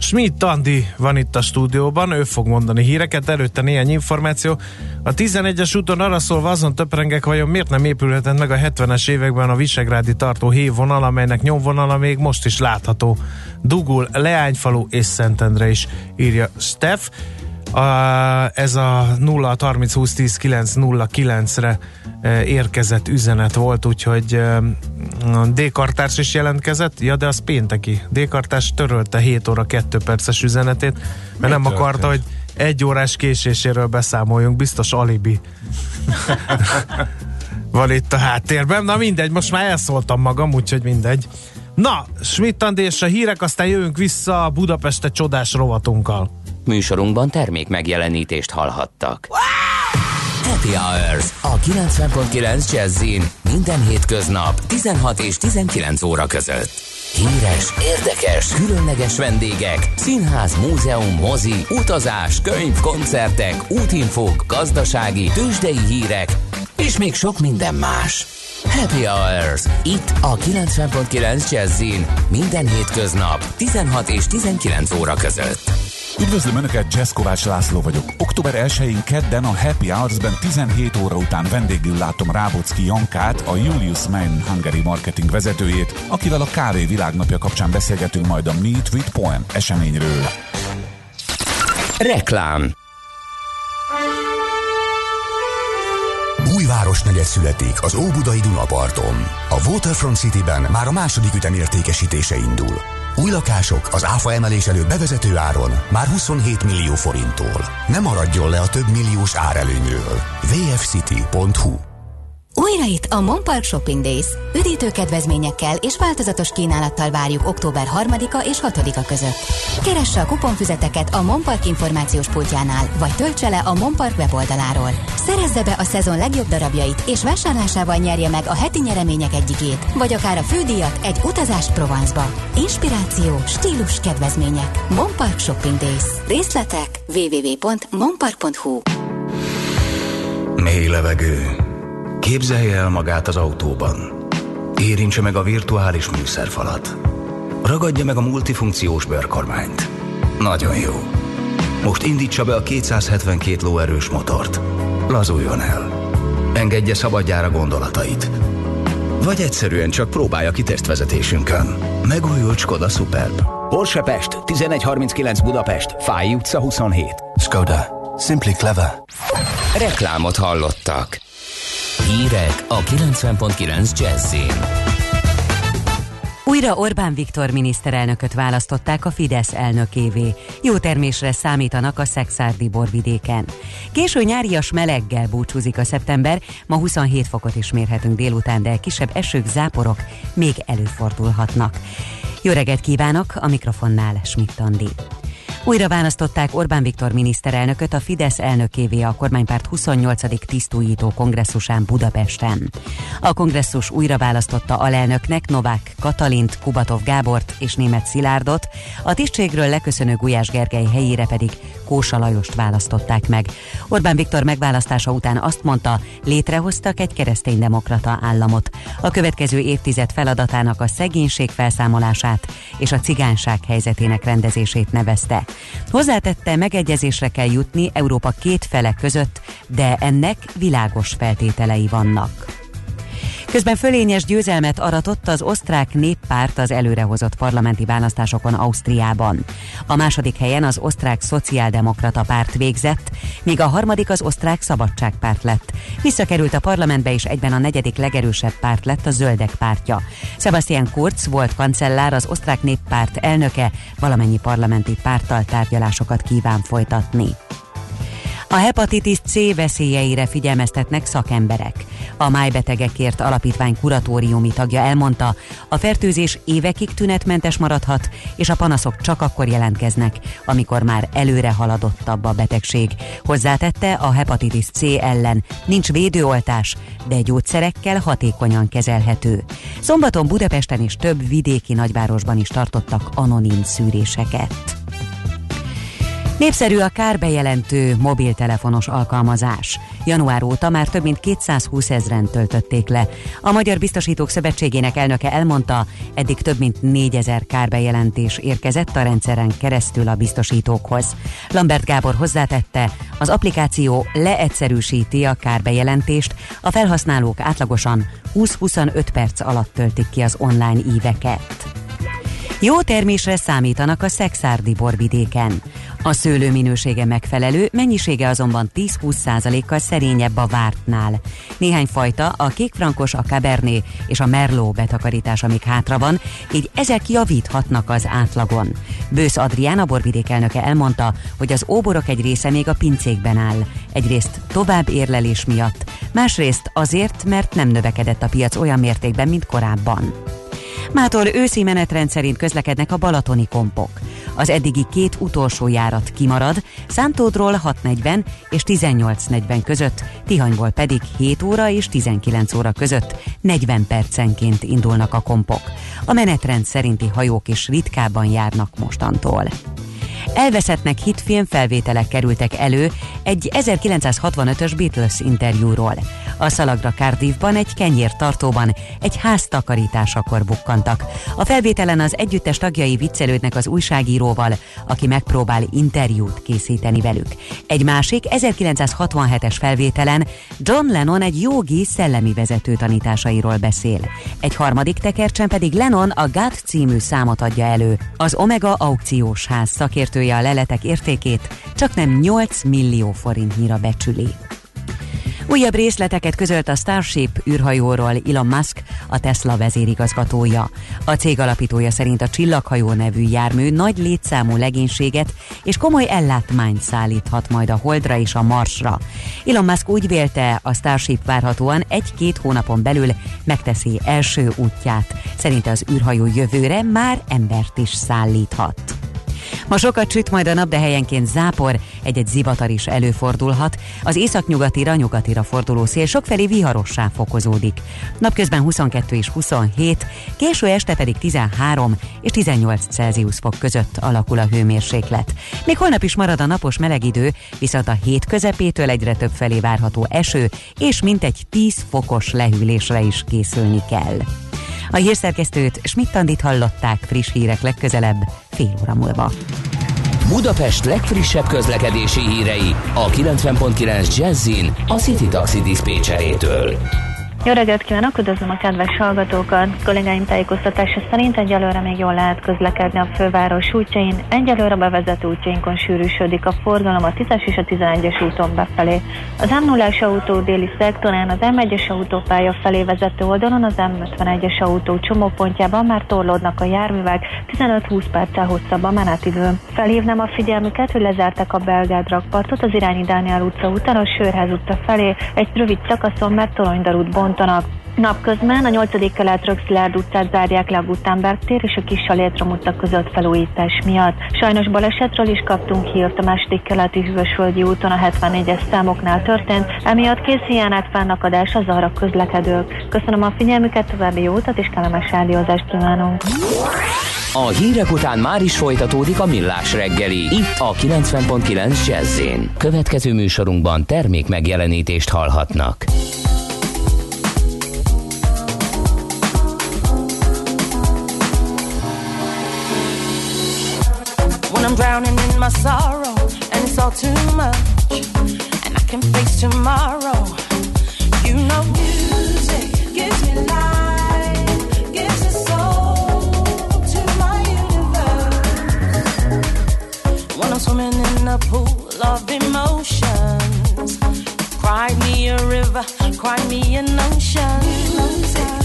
Schmidt Andi van itt a stúdióban, ő fog mondani híreket, előtte néhány információ. A 11-es úton arra szólva azon töprengek, vajon miért nem épülhetett meg a 70-es években a Visegrádi tartó hévonal, amelynek nyomvonala még most is látható. Dugul, Leányfalu és Szentendre is írja Steff. A, ez a 0 30 20 10 9 0 9-re e, érkezett üzenet volt, úgyhogy e, D-kartárs is jelentkezett, ja de az pénteki. D-kartárs törölte 7 óra 2 perces üzenetét, mert Mi nem történt? akarta, hogy egy órás késéséről beszámoljunk, biztos alibi. Van itt a háttérben, na mindegy, most már elszóltam magam, úgyhogy mindegy. Na, Schmidt és a hírek, aztán jövünk vissza a Budapeste csodás rovatunkkal. Műsorunkban termék megjelenítést hallhattak. Happy Hours a 90.9 Jazzin minden hétköznap 16 és 19 óra között. Híres, érdekes, különleges vendégek, színház, múzeum, mozi, utazás, könyv, koncertek, útinfók, gazdasági, tőzsdei hírek, és még sok minden más. Happy Hours itt a 90.9 Jazzin minden hétköznap 16 és 19 óra között. Üdvözlöm Önöket, Jazz Kovács László vagyok. Október 1-én kedden a Happy Hours-ben 17 óra után vendégül látom Rábocki Jankát, a Julius Main Hungary marketing vezetőjét, akivel a kávé világnapja kapcsán beszélgetünk majd a Meet with Poem eseményről. Reklám városnegyed születik az Óbudai Dunaparton. A Waterfront Cityben már a második ütem értékesítése indul. Új lakások az áfa emelés előtt bevezető áron már 27 millió forinttól. Ne maradjon le a több milliós árelőnyről. vfcity.hu Újra itt a Monpark Shopping Days. Üdítő kedvezményekkel és változatos kínálattal várjuk október 3-a és 6-a között. Keresse a kuponfüzeteket a Monpark információs pultjánál, vagy töltse le a Monpark weboldaláról. Szerezze be a szezon legjobb darabjait, és vásárlásával nyerje meg a heti nyeremények egyikét, vagy akár a fődíjat egy utazást Provence-ba. Inspiráció, stílus, kedvezmények. Monpark Shopping Days. Részletek www.monpark.hu Mély levegő, Képzelje el magát az autóban. Érintse meg a virtuális műszerfalat. Ragadja meg a multifunkciós bőrkormányt. Nagyon jó. Most indítsa be a 272 lóerős motort. Lazuljon el. Engedje szabadjára gondolatait. Vagy egyszerűen csak próbálja ki tesztvezetésünkön. Megújult Skoda Superb. Porsche Pest, 1139 Budapest, Fáj utca 27. Skoda. Simply clever. Reklámot hallottak. Hírek a 90.9 Jazzin. Újra Orbán Viktor miniszterelnököt választották a Fidesz elnökévé. Jó termésre számítanak a szexárdi borvidéken. Késő nyárias meleggel búcsúzik a szeptember, ma 27 fokot is mérhetünk délután, de kisebb esők, záporok még előfordulhatnak. Jó reggelt kívánok, a mikrofonnál Schmidt Andi. Újra választották Orbán Viktor miniszterelnököt a Fidesz elnökévé a kormánypárt 28. tisztújító kongresszusán Budapesten. A kongresszus újra választotta alelnöknek Novák Katalint, Kubatov Gábort és Német Szilárdot, a tisztségről leköszönő Gulyás Gergely helyére pedig Kósa Lajost választották meg. Orbán Viktor megválasztása után azt mondta, létrehoztak egy kereszténydemokrata államot. A következő évtized feladatának a szegénység felszámolását és a cigányság helyzetének rendezését nevezte. Hozzátette, megegyezésre kell jutni Európa két fele között, de ennek világos feltételei vannak. Közben fölényes győzelmet aratott az osztrák néppárt az előrehozott parlamenti választásokon Ausztriában. A második helyen az osztrák szociáldemokrata párt végzett, míg a harmadik az osztrák szabadságpárt lett. Visszakerült a parlamentbe és egyben a negyedik legerősebb párt lett a zöldek pártja. Sebastian Kurz volt kancellár, az osztrák néppárt elnöke, valamennyi parlamenti párttal tárgyalásokat kíván folytatni. A hepatitis C veszélyeire figyelmeztetnek szakemberek. A Májbetegekért Alapítvány kuratóriumi tagja elmondta, a fertőzés évekig tünetmentes maradhat, és a panaszok csak akkor jelentkeznek, amikor már előre haladottabb a betegség. Hozzátette, a hepatitis C ellen nincs védőoltás, de gyógyszerekkel hatékonyan kezelhető. Szombaton Budapesten és több vidéki nagyvárosban is tartottak anonim szűréseket. Népszerű a kárbejelentő mobiltelefonos alkalmazás. Január óta már több mint 220 ezeren töltötték le. A Magyar Biztosítók Szövetségének elnöke elmondta, eddig több mint 4000 kárbejelentés érkezett a rendszeren keresztül a biztosítókhoz. Lambert Gábor hozzátette, az applikáció leegyszerűsíti a kárbejelentést, a felhasználók átlagosan 20-25 perc alatt töltik ki az online íveket. Jó termésre számítanak a szexárdi borvidéken. A szőlő minősége megfelelő, mennyisége azonban 10-20%-kal szerényebb a vártnál. Néhány fajta, a kékfrankos, a cabernet és a merlot betakarítás, amik hátra van, így ezek javíthatnak az átlagon. Bősz Adrián, a borvidék elnöke elmondta, hogy az óborok egy része még a pincékben áll. Egyrészt tovább érlelés miatt, másrészt azért, mert nem növekedett a piac olyan mértékben, mint korábban. Mától őszi menetrend szerint közlekednek a balatoni kompok. Az eddigi két utolsó járat kimarad, Szántódról 6.40 és 18.40 között, Tihanyból pedig 7 óra és 19 óra között 40 percenként indulnak a kompok. A menetrend szerinti hajók is ritkábban járnak mostantól. Elveszettnek hitfilm felvételek kerültek elő egy 1965-ös Beatles interjúról. A szalagra Cardiffban egy kenyértartóban egy ház takarításakor bukkantak. A felvételen az együttes tagjai viccelődnek az újságíróval, aki megpróbál interjút készíteni velük. Egy másik 1967-es felvételen John Lennon egy jogi szellemi vezető tanításairól beszél. Egy harmadik tekercsen pedig Lennon a God című számot adja elő. Az Omega aukciós ház szakértője a leletek értékét csak nem 8 millió forintnyira becsüli. Újabb részleteket közölt a Starship űrhajóról Elon Musk, a Tesla vezérigazgatója. A cég alapítója szerint a Csillaghajó nevű jármű nagy létszámú legénységet és komoly ellátmányt szállíthat majd a Holdra és a Marsra. Elon Musk úgy vélte, a Starship várhatóan egy-két hónapon belül megteszi első útját. Szerinte az űrhajó jövőre már embert is szállíthat. Ma sokat süt majd a nap, de helyenként zápor, egy-egy zivatar is előfordulhat. Az északnyugatira, nyugatira forduló szél sokfelé viharossá fokozódik. Napközben 22 és 27, késő este pedig 13 és 18 Celsius fok között alakul a hőmérséklet. Még holnap is marad a napos meleg idő, viszont a hét közepétől egyre több felé várható eső, és mintegy 10 fokos lehűlésre is készülni kell. A hírszerkesztőt Schmidt-Tandit hallották friss hírek legközelebb, fél óra múlva. Budapest legfrissebb közlekedési hírei a 90.9 Jazzin a City Taxi Dispécsejétől. Jó reggelt kívánok, üdvözlöm a kedves hallgatókat! Kollégáim tájékoztatása szerint egyelőre még jól lehet közlekedni a főváros útjain, egyelőre a bevezető útjainkon sűrűsödik a forgalom a 10-es és a 11-es úton befelé. Az m 0 autó déli szektorán az M1-es autópálya felé vezető oldalon az M51-es autó csomópontjában már torlódnak a járművek 15-20 perccel hosszabb a menetidő. Felhívnám a figyelmüket, hogy lezárták a Belgád rakpartot az irányi Dániel utca után a Sörház utca felé egy rövid szakaszon, mert toronydarút bontanak. Napközben a 8. kelet Rökszilárd utcát zárják le a Gutenberg tér és a kis Salétrom utca között felújítás miatt. Sajnos balesetről is kaptunk hírt a második keleti hűvösvölgyi úton a 74-es számoknál történt, emiatt készüljenek fennakadás az arra közlekedők. Köszönöm a figyelmüket, további jó utat és kellemes rádiózást kívánunk! A hírek után már is folytatódik a millás reggeli, itt a 90.9 jazz Következő műsorunkban termék megjelenítést hallhatnak. Drowning in my sorrow and it's all too much and I can face tomorrow. You know, music gives me life, gives a soul to my universe. When I'm swimming in a pool of emotions, cry me a river, cry me an ocean. Music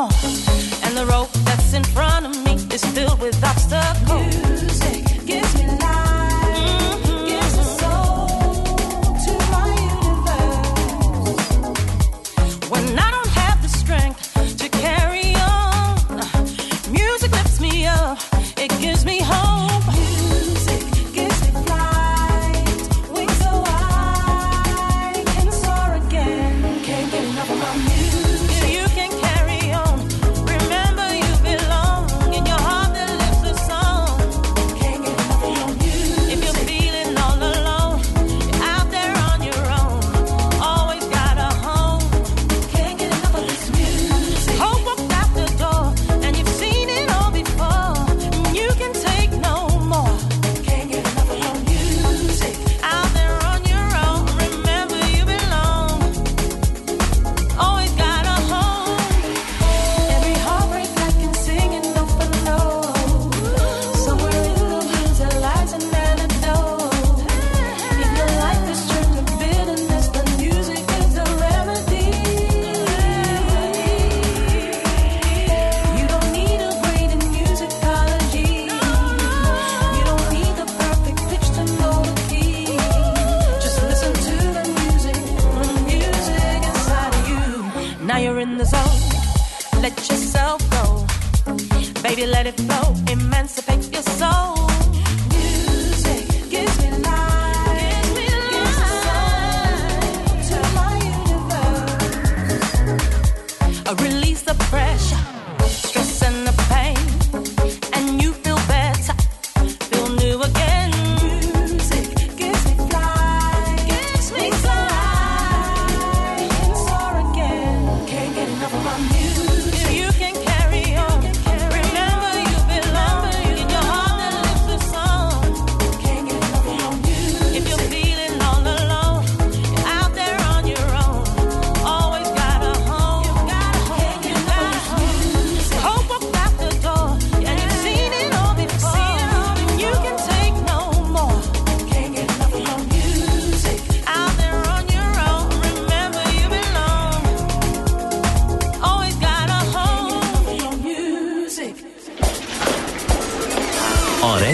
amor.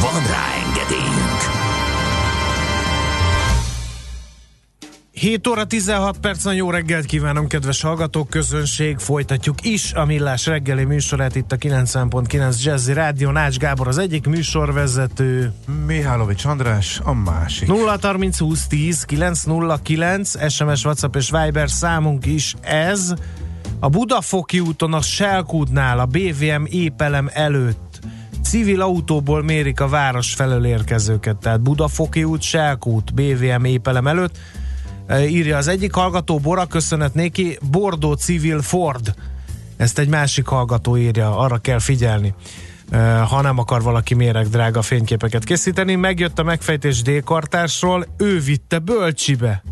Van rá engedélyünk! 7 óra 16 percen jó reggelt kívánom, kedves hallgatók, közönség. Folytatjuk is a Millás reggeli műsorát itt a 90.9 Jazzy Rádió. Nács Gábor az egyik műsorvezető. Mihálovics András a másik. 0 30 20 10 909 SMS, WhatsApp és Viber számunk is ez. A Budafoki úton a Selkútnál a BVM épelem előtt civil autóból mérik a város felől érkezőket, tehát Budafoki út, Selkút, BVM épelem előtt. E, Írja az egyik hallgató, Bora, köszönet néki, Bordó civil Ford. Ezt egy másik hallgató írja, arra kell figyelni e, ha nem akar valaki méreg drága fényképeket készíteni. Megjött a megfejtés D kartársról, ő vitte bölcsibe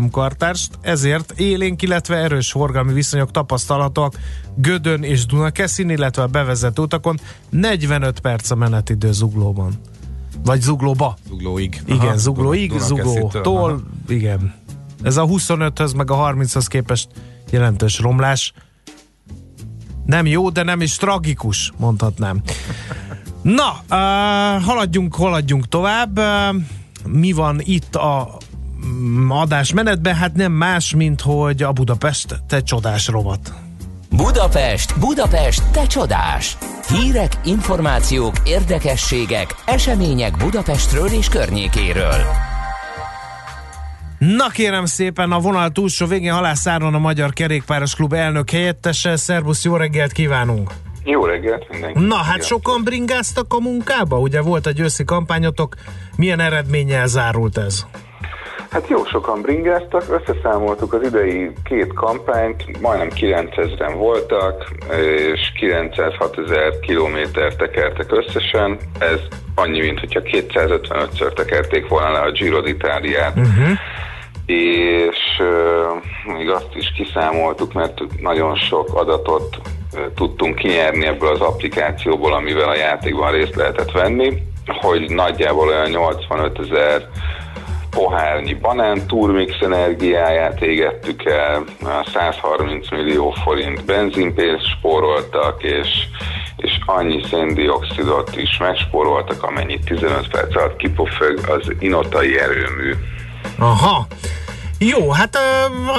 M kartárst, ezért élénk, illetve erős forgalmi viszonyok tapasztalhatóak Gödön és Dunakeszin, illetve a bevezető utakon 45 perc a menetidő zuglóban. Vagy zuglóba. Zuglóig. Igen, Aha, zuglóig, zuglótól, aha. igen. Ez a 25-höz meg a 30-hoz képest jelentős romlás. Nem jó, de nem is tragikus, mondhatnám. Na, uh, haladjunk, haladjunk tovább. Uh, mi van itt a adásmenetben? Hát nem más, mint hogy a Budapest te csodás rovat. Budapest, Budapest, te csodás! Hírek, információk, érdekességek, események Budapestről és környékéről. Na kérem szépen, a vonal túlsó végén Halász Áron a Magyar Kerékpáros Klub elnök helyettese. Szerbusz, jó reggelt kívánunk! Jó reggelt mindenki. Na hát sokan bringáztak a munkába? Ugye volt egy őszi kampányotok, milyen eredménnyel zárult ez? Hát jó sokan bringáztak, összeszámoltuk az idei két kampányt, majdnem 9000-en voltak, és 906 ezer kilométer tekertek összesen. Ez annyi, mint hogyha 255-ször tekerték volna le a Giro d'Italiát. Uh-huh. és uh, még azt is kiszámoltuk, mert nagyon sok adatot uh, tudtunk kinyerni ebből az applikációból, amivel a játékban részt lehetett venni, hogy nagyjából olyan 85 ezer pohárnyi banán turmix energiáját égettük el, 130 millió forint benzinpénzt spóroltak, és, és annyi széndiokszidot is megspóroltak, amennyit 15 perc alatt kipufög az inotai erőmű. Aha. Jó, hát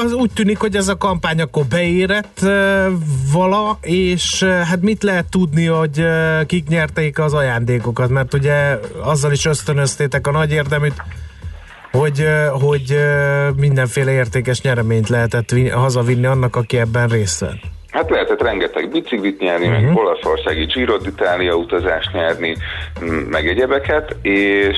az úgy tűnik, hogy ez a kampány akkor beérett vala, és hát mit lehet tudni, hogy kik nyerték az ajándékokat, mert ugye azzal is ösztönöztétek a nagy érdeműt, hogy, hogy mindenféle értékes nyereményt lehetett vin- hazavinni annak, aki ebben részt vett. Hát lehetett rengeteg biciklit nyerni, uh-huh. meg olaszországi Giro d'Italia utazást nyerni, meg egyebeket, és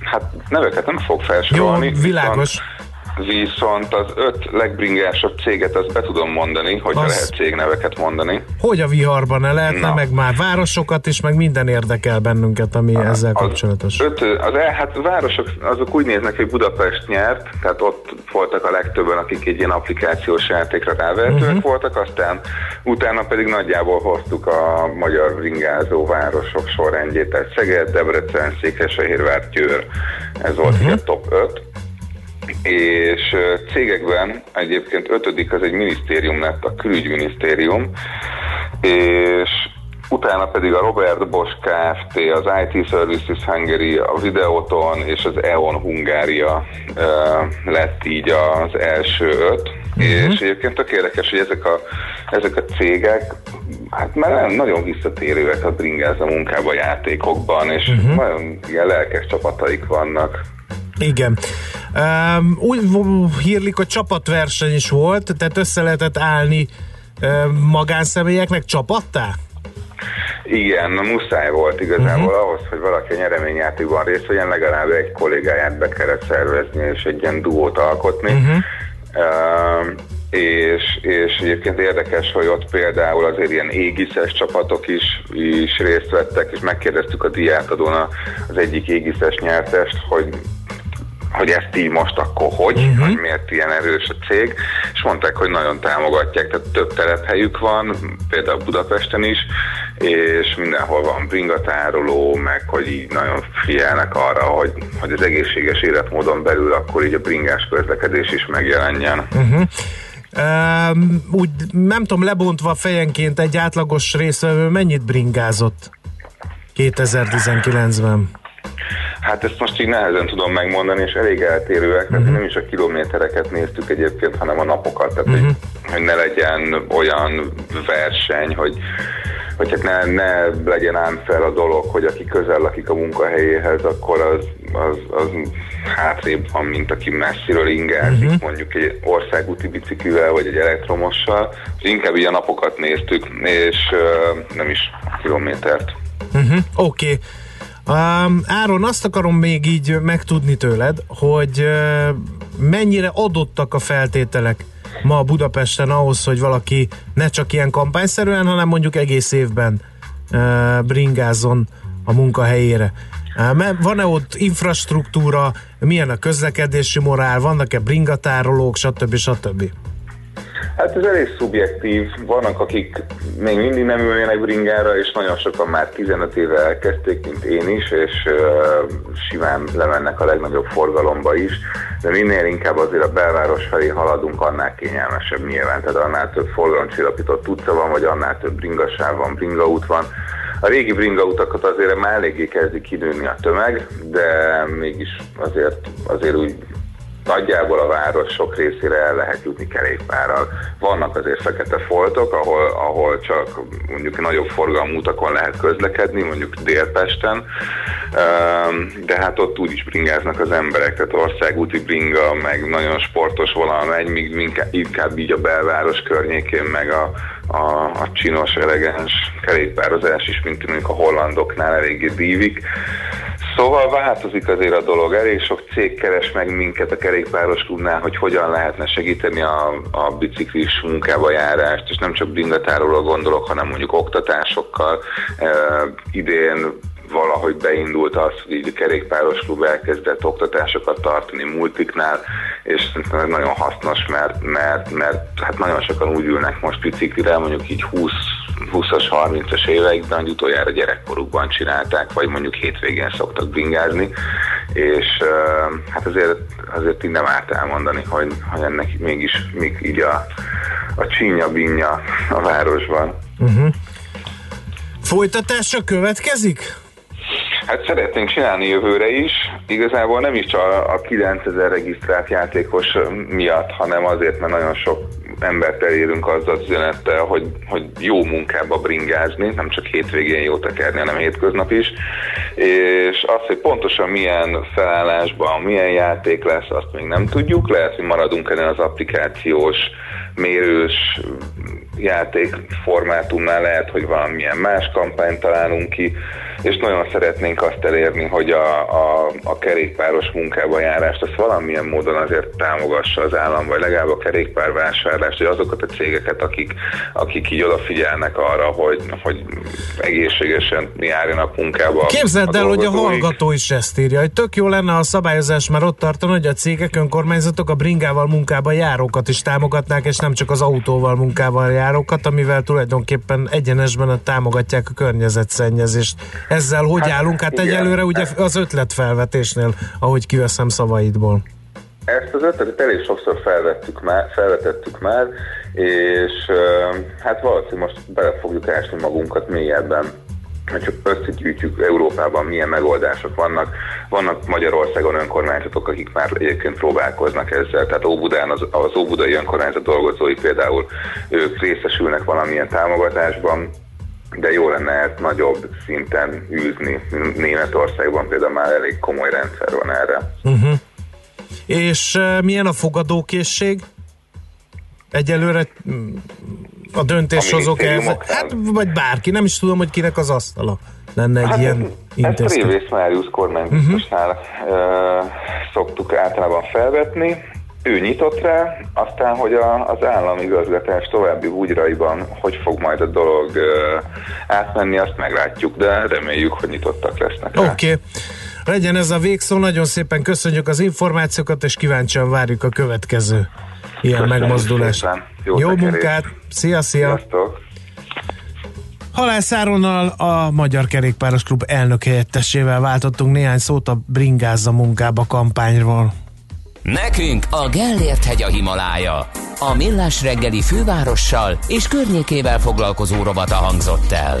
hát neveket nem fog felsorolni. Jó, világos. Viszont, viszont az öt legbringásabb céget azt be tudom mondani, hogyha Az- az... lehet cégneveket mondani. Hogy a viharban ne lehetne, Na. meg már városokat is, meg minden érdekel bennünket, ami ezzel kapcsolatos. Öt, az, el- hát a városok azok úgy néznek, hogy Budapest nyert, tehát ott voltak a legtöbben, akik egy ilyen applikációs játékra rávertőek uh-huh. voltak, aztán utána pedig nagyjából hoztuk a magyar ringázó városok sorrendjét, tehát Szeged, Debrecen, Székesfehérvár, Győr, ez volt uh-huh. a top 5 és cégekben egyébként ötödik az egy minisztérium lett, a külügyminisztérium, és utána pedig a Robert Bosch Kft., az IT Services Hungary, a Videoton és az EON Hungária lett így az első öt. Uh-huh. És egyébként tök érdekes, hogy ezek a, ezek a cégek hát már nem nagyon visszatérőek a bringáz a munkába, a játékokban, és uh-huh. nagyon ilyen lelkes csapataik vannak. Igen. Um, úgy hírlik, hogy csapatverseny is volt, tehát össze lehetett állni um, magánszemélyeknek csapattá? Igen, muszáj volt igazából uh-huh. ahhoz, hogy valaki a nyereményjátékban részt vegyen, legalább egy kollégáját be kellett szervezni, és egy ilyen duót alkotni. Uh-huh. Uh, és, és egyébként érdekes, hogy ott például azért ilyen égiszes csapatok is, is részt vettek, és megkérdeztük a diátadón a- az egyik égiszes nyertest, hogy hogy ezt így most akkor hogy, uh-huh. hogy miért ilyen erős a cég, és mondták, hogy nagyon támogatják, tehát több telephelyük van, például Budapesten is, és mindenhol van bringatároló, meg hogy így nagyon figyelnek arra, hogy, hogy az egészséges életmódon belül akkor így a bringás közlekedés is megjelenjen. Uh-huh. Um, úgy nem tudom, lebontva fejenként egy átlagos részvevő mennyit bringázott 2019-ben? Hát ezt most így nehezen tudom megmondani, és elég eltérőek, tehát nem is a kilométereket néztük egyébként, hanem a napokat, tehát hogy, hogy ne legyen olyan verseny, hogy hogy hát ne, ne legyen ám fel a dolog, hogy aki közel lakik a munkahelyéhez, akkor az, az, az hátrébb van, mint aki messziről ingázik, uh-huh. mondjuk egy országúti biciklivel, vagy egy elektromossal. Inkább a napokat néztük, és uh, nem is kilométert. Uh-huh. Oké. Okay. Um, Áron, azt akarom még így megtudni tőled, hogy uh, mennyire adottak a feltételek ma Budapesten ahhoz, hogy valaki ne csak ilyen kampányszerűen, hanem mondjuk egész évben uh, bringázzon a munkahelyére. Uh, van-e ott infrastruktúra, milyen a közlekedési morál, vannak-e bringatárolók, stb. stb. Hát ez elég szubjektív. Vannak, akik még mindig nem ülnének bringára, és nagyon sokan már 15 éve elkezdték, mint én is, és uh, simán lemennek a legnagyobb forgalomba is. De minél inkább azért a belváros felé haladunk, annál kényelmesebb nyilván. Tehát annál több forgalomcsillapított utca van, vagy annál több bringasáv van, bringaút van. A régi bringautakat azért már eléggé kezdi kinőni a tömeg, de mégis azért, azért úgy nagyjából a város sok részére el lehet jutni kerékpárral. Vannak azért fekete foltok, ahol, ahol csak mondjuk nagyobb forgalmú utakon lehet közlekedni, mondjuk Délpesten, Üm, de hát ott úgy is bringáznak az emberek, tehát országúti bringa, meg nagyon sportos vonal megy, míg inkább így a belváros környékén, meg a, a, a csinos, elegáns kerékpározás is, mint mondjuk a hollandoknál eléggé dívik. Szóval változik azért a dolog, elég sok cég keres meg minket a kerékpáros klubnál, hogy hogyan lehetne segíteni a, a biciklis munkába járást, és nem csak bringatáról gondolok, hanem mondjuk oktatásokkal. E, idén valahogy beindult az, hogy így a kerékpáros klub elkezdett oktatásokat tartani multiknál, és szerintem ez nagyon hasznos, mert, mert, mert hát nagyon sokan úgy ülnek most biciklire, mondjuk így 20 20-as, 30-as éveikben, hogy utoljára gyerekkorukban csinálták, vagy mondjuk hétvégén szoktak bringázni, és hát azért, azért így nem árt elmondani, hogy, hogy ennek mégis még így a, a csinya binja a városban. Uh-huh. Folytatása következik? Hát szeretnénk csinálni jövőre is. Igazából nem is csak a 9000 regisztrált játékos miatt, hanem azért, mert nagyon sok embert elérünk azzal az üzenettel, hogy, hogy jó munkába bringázni, nem csak hétvégén jó tekerni, hanem hétköznap is. És azt, hogy pontosan milyen felállásban, milyen játék lesz, azt még nem tudjuk. Lehet, hogy maradunk ennél az applikációs, mérős játék formátumnál, lehet, hogy valamilyen más kampányt találunk ki, és nagyon szeretnénk azt elérni, hogy a, a, a kerékpáros munkába járást azt valamilyen módon azért támogassa az állam, vagy legalább a kerékpárvásárlást, hogy azokat a cégeket, akik, akik így odafigyelnek arra, hogy, hogy egészségesen járjanak munkába. Képzeld el, hogy a hallgató is ezt írja, hogy tök jó lenne a szabályozás már ott tartana, hogy a cégek, önkormányzatok a bringával munkába járókat is támogatnák, és nem csak az autóval munkával járókat, amivel tulajdonképpen egyenesben támogatják a környezetszennyezést. Ezzel hogy Hát, állunk? Hát igen. egyelőre ugye az ötletfelvetésnél, ahogy kiveszem szavaidból. Ezt az ötletet elég sokszor felvettük már, felvetettük már, és hát valószínűleg most bele fogjuk ásni magunkat mélyebben csak összegyűjtjük Európában milyen megoldások vannak. Vannak Magyarországon önkormányzatok, akik már egyébként próbálkoznak ezzel. Tehát Óbudán az, az Óbudai önkormányzat dolgozói például ők részesülnek valamilyen támogatásban, de jó lenne ezt nagyobb szinten űzni. Németországban például már elég komoly rendszer van erre. Uh-huh. És uh, milyen a fogadókészség? Egyelőre mm, a döntéshozók ez, hát vagy bárki, nem is tudom, hogy kinek az asztala lenne egy Hát ilyen Ezt intézkedés. Révész Máriusz kormánybiztosnál uh-huh. uh, szoktuk általában felvetni, ő nyitott rá, aztán, hogy a, az államigazgatás további bugyraiban hogy fog majd a dolog ö, átmenni, azt meglátjuk, de reméljük, hogy nyitottak lesznek. Oké. Okay. Legyen ez a végszó, nagyon szépen köszönjük az információkat, és kíváncsian várjuk a következő ilyen Köszönjük megmozdulást. szépen. Jó Jó munkát! Szia, szia! Sziasztok! Halász Áronnal a Magyar Kerékpáros Klub elnök helyettesével váltottunk néhány szót a Bringázza munkába kampányról. Nekünk a Gellért hegy a Himalája. A Millás reggeli fővárossal és környékével foglalkozó rovata hangzott el.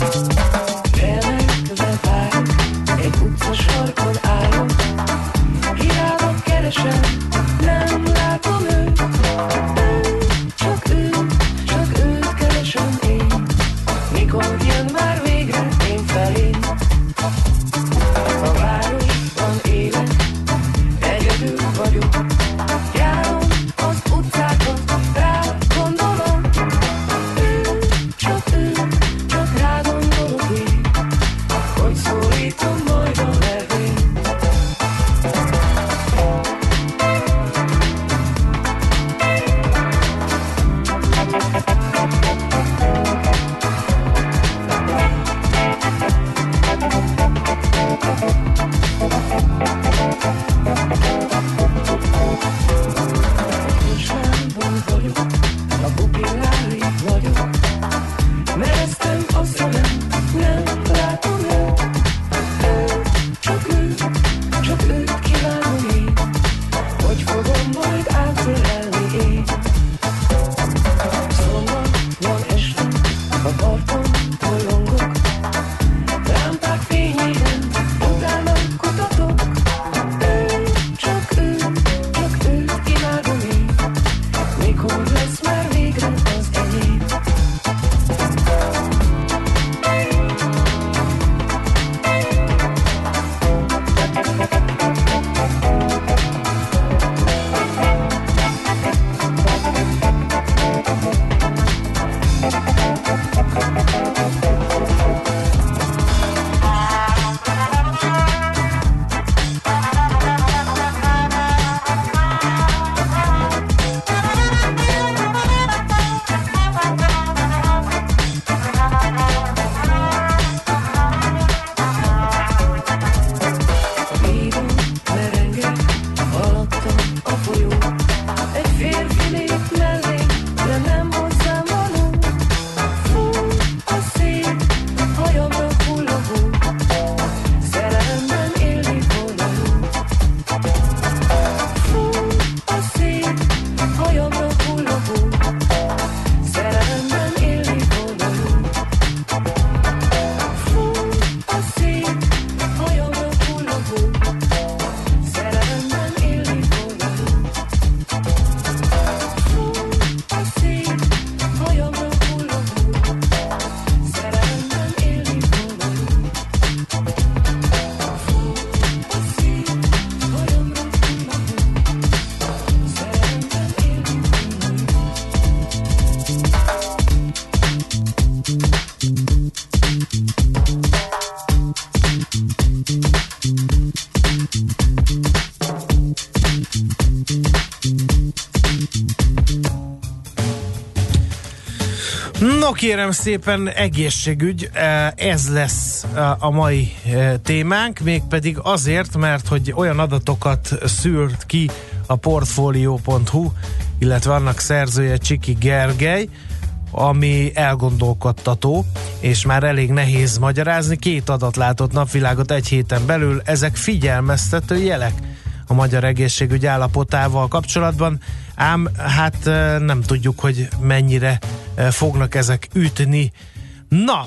kérem szépen, egészségügy, eh, ez lesz eh, a mai eh, témánk, mégpedig azért, mert hogy olyan adatokat szűrt ki a Portfolio.hu, illetve annak szerzője Csiki Gergely, ami elgondolkodtató, és már elég nehéz magyarázni. Két adat látott napvilágot egy héten belül, ezek figyelmeztető jelek a magyar egészségügy állapotával kapcsolatban, ám hát nem tudjuk, hogy mennyire fognak ezek ütni. Na,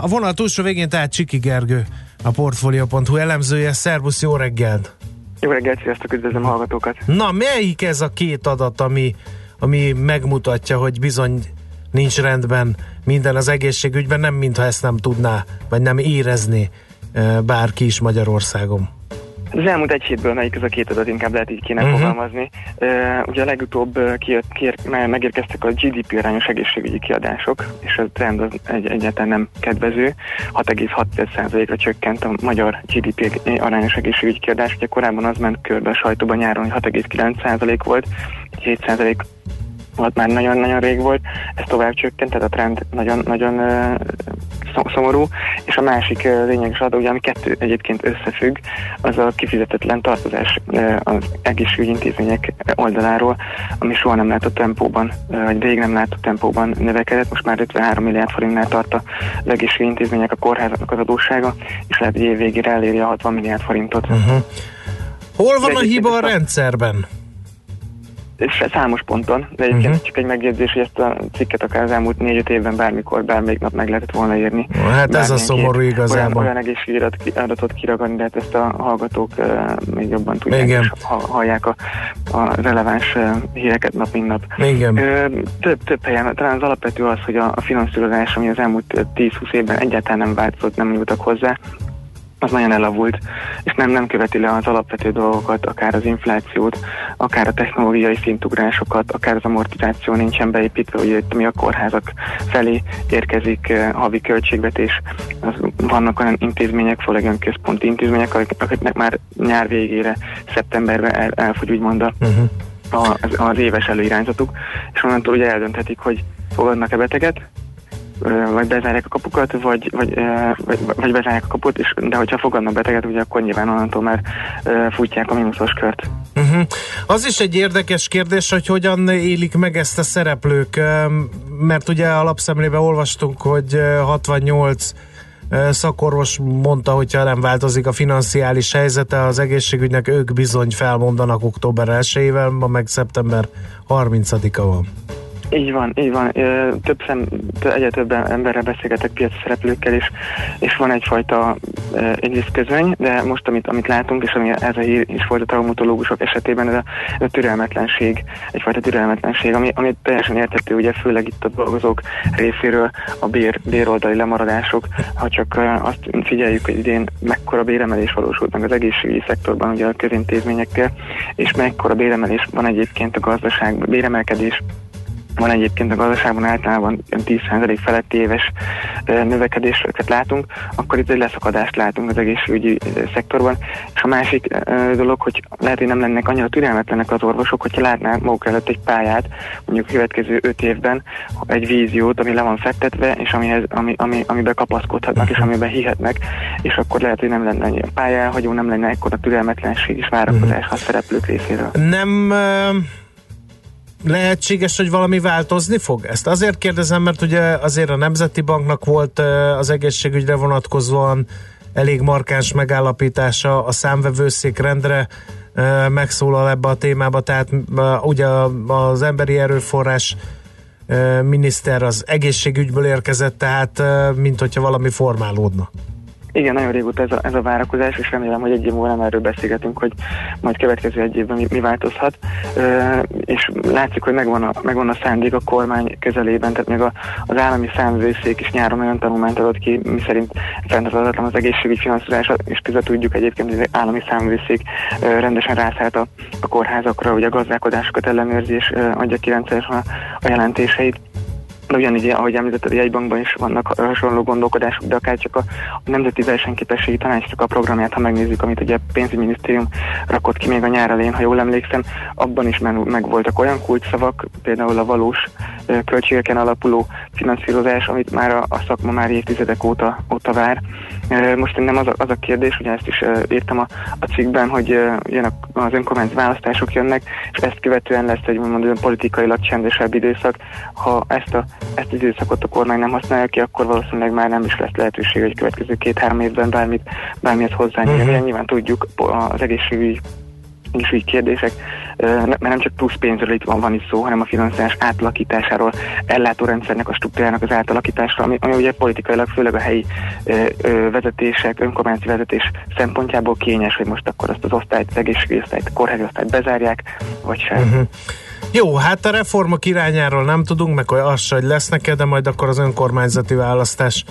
a vonal túlsó végén tehát Csiki Gergő, a Portfolio.hu elemzője. Szervusz, jó reggelt! Jó reggelt, sziasztok, üdvözlöm a hallgatókat. Na, melyik ez a két adat, ami, ami megmutatja, hogy bizony nincs rendben minden az egészségügyben, nem mintha ezt nem tudná, vagy nem érezné bárki is Magyarországon. Az elmúlt egy hétből melyik ez a két adat, inkább lehet így kéne uh-huh. fogalmazni. Uh, ugye a legutóbb kijött, kér, me- megérkeztek a GDP arányos egészségügyi kiadások, és a trend az egy, egyáltalán nem kedvező. 6,6%-ra csökkent a magyar GDP arányos egészségügyi kiadás. Ugye korábban az ment körbe a sajtóban nyáron, hogy 6,9% volt, 7% volt már nagyon-nagyon rég volt, ez tovább csökkent, tehát a trend nagyon-nagyon szomorú, és a másik lényeges adat, ugye ami kettő egyébként összefügg, az a kifizetetlen tartozás az egészségügyi intézmények oldaláról, ami soha nem látott tempóban, vagy rég nem látott tempóban növekedett, most már 53 milliárd forintnál tart az egészségügyi intézmények a kórházaknak az adóssága, és lehet, hogy év végére eléri a 60 milliárd forintot. Uh-huh. Hol van De a hiba a- rendszerben? Számos ponton, de egyébként uh-huh. csak egy megjegyzés, hogy ezt a cikket akár az elmúlt négy-öt évben bármikor, bármelyik nap meg lehetett volna írni. Hát ez a szomorú igazából. Olyan, olyan egészségügyi adat- adatot kiragadni, de hát ezt a hallgatók uh, még jobban tudják, Igen. és ha, hallják a, a releváns uh, híreket nap, mint nap. Igen. Ö, több, több helyen, talán az alapvető az, hogy a, a finanszírozás, ami az elmúlt ö, 10-20 évben egyáltalán nem változott, nem nyújtak hozzá, az nagyon elavult, és nem, nem követi le az alapvető dolgokat, akár az inflációt, akár a technológiai szintugrásokat, akár az amortizáció nincsen beépítve, ugye itt ami a kórházak felé érkezik eh, havi költségvetés, az, vannak olyan intézmények, főleg olyan központi intézmények, akik- akiknek már nyár végére, szeptemberben el, elfogy úgymond a, Uh-huh. az, az éves előirányzatuk, és onnantól ugye eldönthetik, hogy fogadnak-e beteget, vagy bezárják a kapukat, vagy, vagy, vagy, vagy bezárják a kaput, és, de hogyha fogadnak beteget, ugye akkor nyilván onnantól már futják a mínuszos kört. Uh-huh. Az is egy érdekes kérdés, hogy hogyan élik meg ezt a szereplők, mert ugye a lapszemlébe olvastunk, hogy ö, 68 ö, szakorvos mondta, hogyha nem változik a financiális helyzete az egészségügynek, ők bizony felmondanak október 1-ével, ma meg szeptember 30-a van. Így van, így van. Több szem, egyre több emberrel beszélgetek piaci szereplőkkel is, és van egyfajta egyrészt közöny, de most amit, amit látunk, és ami ez a hír is volt a traumatológusok esetében, ez a, ez a türelmetlenség, egyfajta türelmetlenség, ami, ami teljesen értető, ugye főleg itt a dolgozók részéről a bér, béroldali lemaradások, ha csak azt figyeljük, hogy idén mekkora béremelés valósult meg az egészségügyi szektorban, ugye a közintézményekkel, és mekkora béremelés van egyébként a gazdaságban, béremelkedés van egyébként a gazdaságban általában ilyen 10% feletti éves növekedéseket látunk, akkor itt egy leszakadást látunk az egészségügyi szektorban. És a másik dolog, hogy lehet, hogy nem lennek annyira türelmetlenek az orvosok, hogyha látnák maguk előtt egy pályát, mondjuk a következő 5 évben, egy víziót, ami le van fektetve, és amihez, ami, ami, amiben kapaszkodhatnak, és amiben hihetnek, és akkor lehet, hogy nem lenne annyi pályáhagyó, nem lenne ekkora türelmetlenség és várakozás a szereplők részéről. Nem ö, lehetséges, hogy valami változni fog? Ezt azért kérdezem, mert ugye azért a Nemzeti Banknak volt az egészségügyre vonatkozóan elég markáns megállapítása, a számvevőszék rendre megszólal ebbe a témába, tehát ugye az emberi erőforrás miniszter az egészségügyből érkezett, tehát mint hogyha valami formálódna. Igen, nagyon régóta ez a, ez a várakozás, és remélem, hogy egy év múlva nem erről beszélgetünk, hogy majd következő egy évben mi, mi változhat. Ö, és látszik, hogy megvan a, megvan a szándék a kormány közelében, tehát még a, az állami számvőszék is nyáron olyan tanulmányt adott ki, mi szerint fenntarthatatlan az egészségügy finanszírozása, és között tudjuk egyébként, hogy az állami számvőszék ö, rendesen rászállt a, a kórházakra, hogy a gazdálkodásokat ellenőrzi, és ö, adja ki rendszeresen a, a jelentéseit. Ugyanígy, ahogy említetted, a jegybankban is vannak hasonló gondolkodások, de akár csak a, a Nemzeti Versenyképességi Tanácsnak a programját, ha megnézzük, amit ugye pénzügyminisztérium rakott ki még a nyár elején, ha jól emlékszem, abban is meg, meg voltak olyan kulcsszavak, például a valós költségeken alapuló finanszírozás, amit már a, a szakma már évtizedek óta, óta vár. Most nem az a, az a kérdés, ugye ezt is írtam a, a cikkben, hogy jön a- az önkormányzati választások jönnek, és ezt követően lesz egy olyan politikailag csendesebb időszak. Ha ezt, a, ezt az időszakot a kormány nem használja ki, akkor valószínűleg már nem is lesz lehetőség, hogy következő két-három évben bármit, bármihez hozzányúlni. Uh-huh. Nyilván tudjuk, az egészségügyi és így kérdések, mert nem csak plusz pénzről itt van, van is szó, hanem a finanszírozás átalakításáról, ellátórendszernek a struktúrának az átalakításról, ami, ami ugye politikailag főleg a helyi vezetések, önkormányzati vezetés szempontjából kényes, hogy most akkor azt az osztályt, az egészségügyi osztályt, kórházi osztályt bezárják, vagy sem. Uh-huh. Jó, hát a reformok irányáról nem tudunk, meg az se, hogy lesznek de majd akkor az önkormányzati választás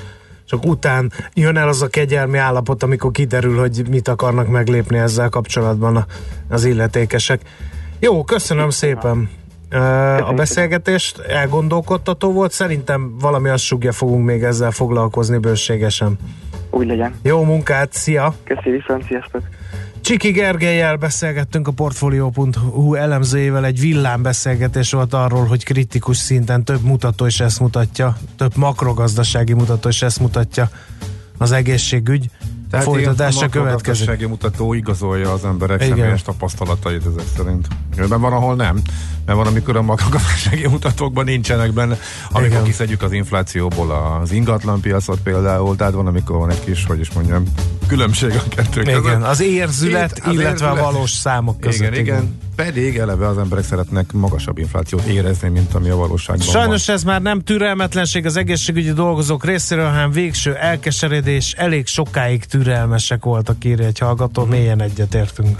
csak után jön el az a kegyelmi állapot, amikor kiderül, hogy mit akarnak meglépni ezzel kapcsolatban az illetékesek. Jó, köszönöm szépen a beszélgetést, elgondolkodtató volt, szerintem valami azt sugja fogunk még ezzel foglalkozni bőségesen. Úgy legyen. Jó munkát, szia! Köszi, viszont, sziasztok! Csiki Gergelyel beszélgettünk a Portfolio.hu elemzőjével, egy villám beszélgetés volt arról, hogy kritikus szinten több mutató is ezt mutatja, több makrogazdasági mutató is ezt mutatja az egészségügy. Tehát Folytatása következik. makrogazdasági mutató igazolja az emberek Igen. személyes tapasztalatait ezek szerint. Mert van, ahol nem. Mert van, amikor a makrogazdasági mutatókban nincsenek benne, amikor Igen. kiszedjük az inflációból az ingatlan piacot például, tehát van, amikor van egy kis, hogy is mondjam, különbség a kettő között. Igen, az érzület, Itt az illetve a érzület- valós számok között. Igen, igen. Pedig eleve az emberek szeretnek magasabb inflációt érezni, mint ami a valóságban Sajnos ez már nem türelmetlenség az egészségügyi dolgozók részéről, hanem végső elkeseredés. Elég sokáig türelmesek voltak, írja egy hallgató, mélyen egyetértünk.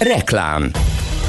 Reklám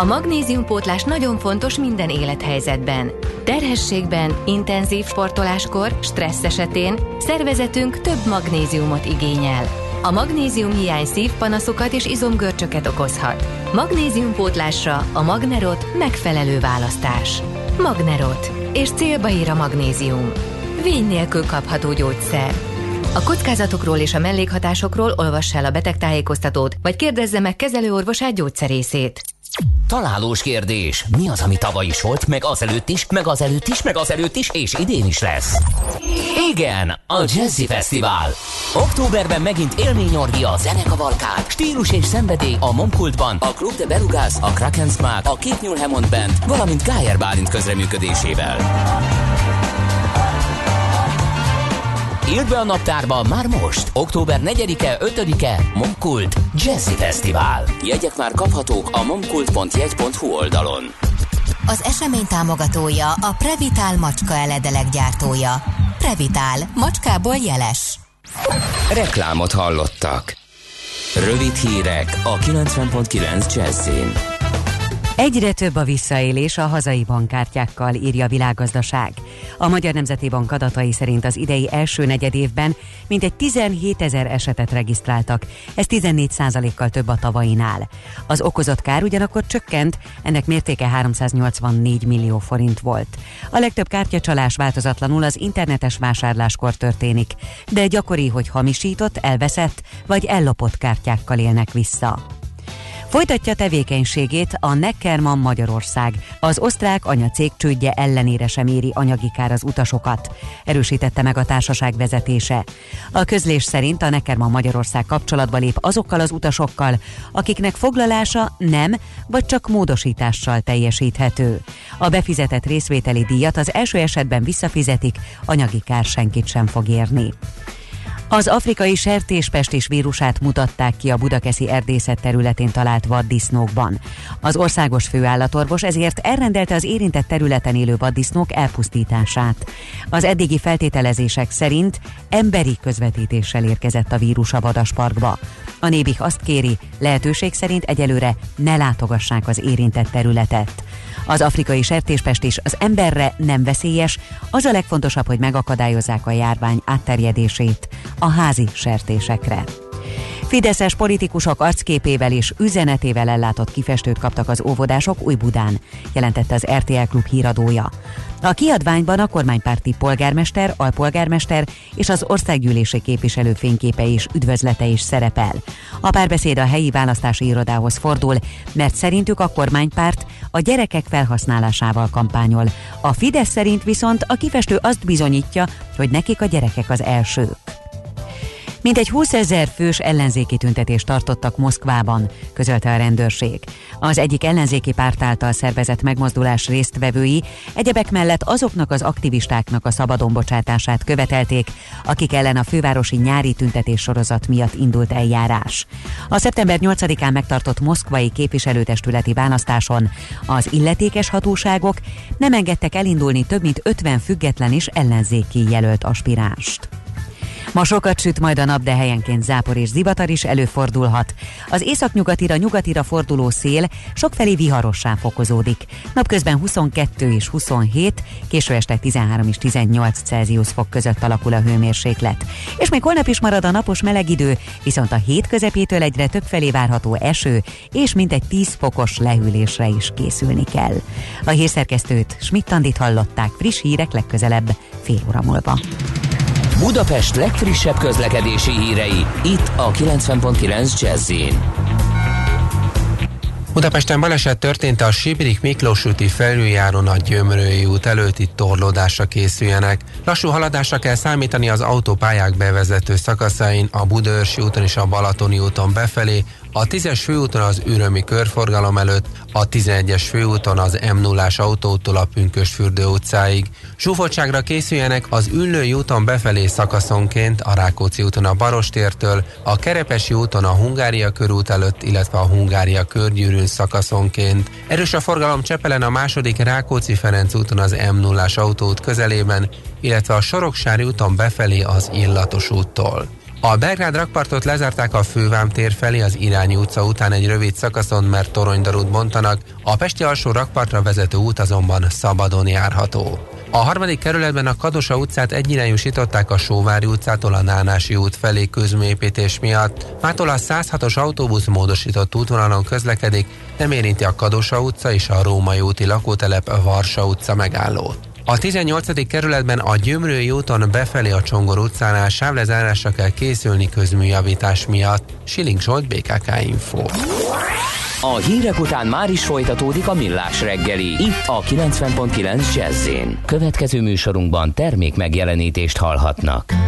A magnéziumpótlás nagyon fontos minden élethelyzetben. Terhességben, intenzív sportoláskor, stressz esetén szervezetünk több magnéziumot igényel. A magnézium hiány szívpanaszokat és izomgörcsöket okozhat. Magnéziumpótlásra a Magnerot megfelelő választás. Magnerot. És célba ír a magnézium. Vény nélkül kapható gyógyszer. A kockázatokról és a mellékhatásokról olvass el a betegtájékoztatót, vagy kérdezze meg kezelőorvosát gyógyszerészét. Találós kérdés. Mi az, ami tavaly is volt, meg azelőtt is, meg azelőtt is, meg azelőtt is, és idén is lesz? Igen, a Jazzy Fesztivál. Októberben megint élményorgia, zenekavalkád, stílus és szenvedély a Momkultban, a Club de Belugas, a Kraken Smack, a Két Hammond Band, valamint Gájer Bálint közreműködésével. Írd be a naptárba már most! Október 4-e, 5-e Momkult Jazzy Fesztivál. Jegyek már kaphatók a momkult.jegy.hu oldalon. Az esemény támogatója a Previtál macska eledelek gyártója. Previtál, macskából jeles. Reklámot hallottak. Rövid hírek a 90.9 Jazzin. Egyre több a visszaélés a hazai bankkártyákkal, írja a világgazdaság. A Magyar Nemzeti Bank adatai szerint az idei első negyedévben mintegy 17 ezer esetet regisztráltak, ez 14 kal több a tavainál. Az okozott kár ugyanakkor csökkent, ennek mértéke 384 millió forint volt. A legtöbb kártyacsalás változatlanul az internetes vásárláskor történik, de gyakori, hogy hamisított, elveszett vagy ellopott kártyákkal élnek vissza. Folytatja tevékenységét a Neckermann Magyarország. Az osztrák anyacég csődje ellenére sem éri anyagi kár az utasokat, erősítette meg a társaság vezetése. A közlés szerint a Neckermann Magyarország kapcsolatba lép azokkal az utasokkal, akiknek foglalása nem vagy csak módosítással teljesíthető. A befizetett részvételi díjat az első esetben visszafizetik, anyagi kár senkit sem fog érni. Az afrikai sertéspestis vírusát mutatták ki a budakeszi erdészet területén talált vaddisznókban. Az országos főállatorvos ezért elrendelte az érintett területen élő vaddisznók elpusztítását. Az eddigi feltételezések szerint emberi közvetítéssel érkezett a vírus a vadasparkba. A nébik azt kéri, lehetőség szerint egyelőre ne látogassák az érintett területet. Az afrikai sertéspestis az emberre nem veszélyes, az a legfontosabb, hogy megakadályozzák a járvány átterjedését a házi sertésekre. Fideszes politikusok arcképével és üzenetével ellátott kifestőt kaptak az óvodások Újbudán, jelentette az RTL Klub híradója. A kiadványban a kormánypárti polgármester, alpolgármester és az országgyűlési képviselő fényképe és üdvözlete is szerepel. A párbeszéd a helyi választási irodához fordul, mert szerintük a kormánypárt a gyerekek felhasználásával kampányol. A Fidesz szerint viszont a kifestő azt bizonyítja, hogy nekik a gyerekek az elsők. Mintegy 20 ezer fős ellenzéki tüntetést tartottak Moszkvában, közölte a rendőrség. Az egyik ellenzéki párt által szervezett megmozdulás résztvevői egyebek mellett azoknak az aktivistáknak a szabadon bocsátását követelték, akik ellen a fővárosi nyári tüntetés sorozat miatt indult eljárás. A szeptember 8-án megtartott moszkvai képviselőtestületi választáson az illetékes hatóságok nem engedtek elindulni több mint 50 független és ellenzéki jelölt aspiránst. Ma sokat süt majd a nap, de helyenként zápor és zivatar is előfordulhat. Az északnyugatira nyugatira forduló szél sokfelé viharossá fokozódik. Napközben 22 és 27, késő este 13 és 18 Celsius fok között alakul a hőmérséklet. És még holnap is marad a napos meleg idő, viszont a hét közepétől egyre több felé várható eső, és mintegy 10 fokos lehűlésre is készülni kell. A hírszerkesztőt Schmidt-Tandit hallották friss hírek legközelebb fél óra múlva. Budapest legfrissebb közlekedési hírei, itt a 90.9 jazz Budapesten baleset történt a Sibrik Miklós úti felüljáron a Gyömrői út előtt, itt torlódásra készüljenek. Lassú haladásra kell számítani az autópályák bevezető szakaszain, a Budaörsi úton és a Balatoni úton befelé, a 10-es főúton az ürömi körforgalom előtt, a 11-es főúton az m 0 autótól a Pünkös fürdő utcáig. Zsúfoltságra készüljenek az Üllői úton befelé szakaszonként, a Rákóczi úton a Barostértől, a Kerepesi úton a Hungária körút előtt, illetve a Hungária körgyűrűn szakaszonként. Erős a forgalom Csepelen a második Rákóczi-Ferenc úton az m 0 autót közelében, illetve a Soroksári úton befelé az Illatos úttól. A Belgrád rakpartot lezárták a Fővám tér felé az Irányi utca után egy rövid szakaszon, mert toronydarút bontanak, a Pesti alsó rakpartra vezető út azonban szabadon járható. A harmadik kerületben a Kadosa utcát egyirányúsították a Sóvári utcától a Nánási út felé közműépítés miatt. Mától a 106-os autóbusz módosított útvonalon közlekedik, nem érinti a Kadosa utca és a Római úti lakótelep Varsa utca megállót. A 18. kerületben a Gyömrői úton befelé a Csongor utcánál sávlezárásra kell készülni közműjavítás miatt. Siling Zsolt, BKK Info. A hírek után már is folytatódik a millás reggeli, itt a 90.9 jazz Következő műsorunkban termék megjelenítést hallhatnak.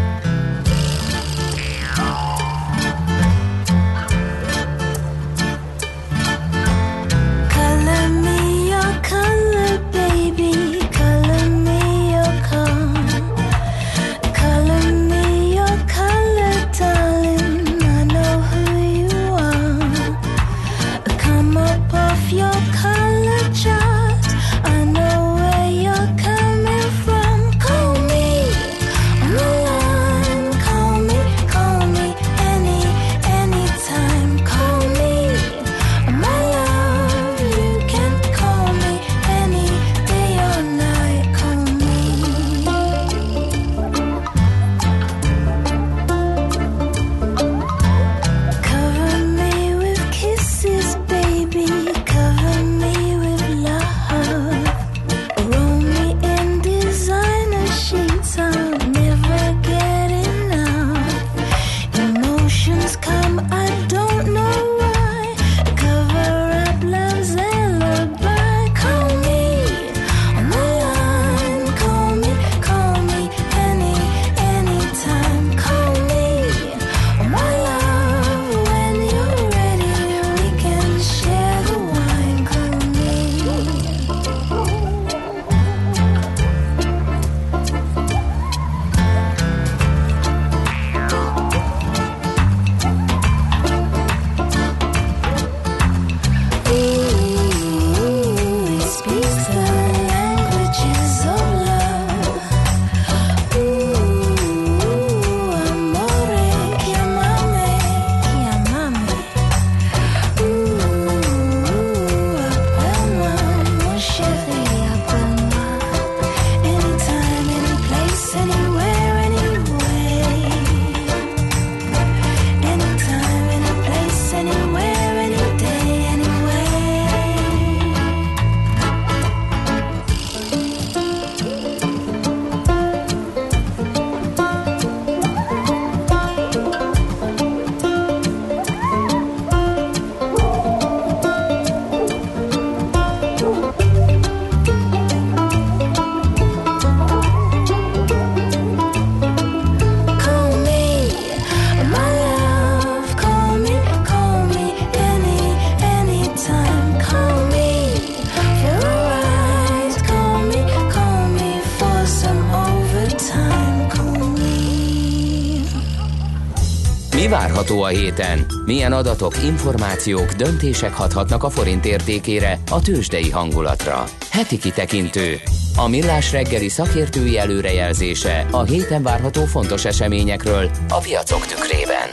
Várható a héten? Milyen adatok, információk, döntések hathatnak a forint értékére, a tőzsdei hangulatra? Heti kitekintő. A millás reggeli szakértői előrejelzése a héten várható fontos eseményekről a piacok tükrében.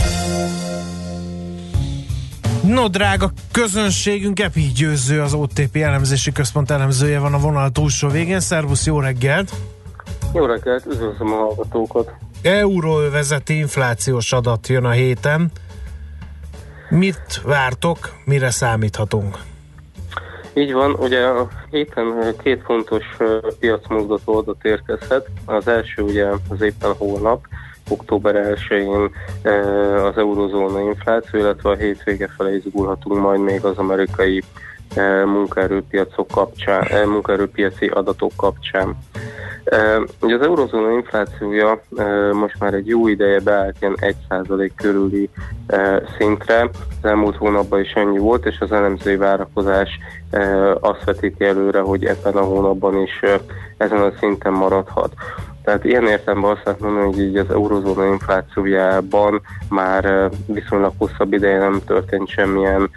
No, drága közönségünk, Epi Győző, az OTP elemzési központ elemzője van a vonal túlsó végén. Szervusz, jó reggelt! Jó reggelt, üdvözlöm a hallgatókat! Euróvezeti inflációs adat jön a héten. Mit vártok, mire számíthatunk? Így van, ugye a héten két fontos ö, piacmozgató adat érkezhet. Az első ugye az éppen holnap, október 1-én ö, az eurozóna infláció, illetve a hétvége felé izgulhatunk majd még az amerikai munkaerőpiacok kapcsán, munkaerőpiaci adatok kapcsán. Ugye az eurozóna inflációja most már egy jó ideje beállt ilyen 1% körüli szintre. Az elmúlt hónapban is ennyi volt, és az elemzői várakozás azt vetíti előre, hogy ebben a hónapban is ezen a szinten maradhat. Tehát ilyen értelemben azt lehet mondani, hogy így az eurozóna inflációjában már viszonylag hosszabb ideje nem történt semmilyen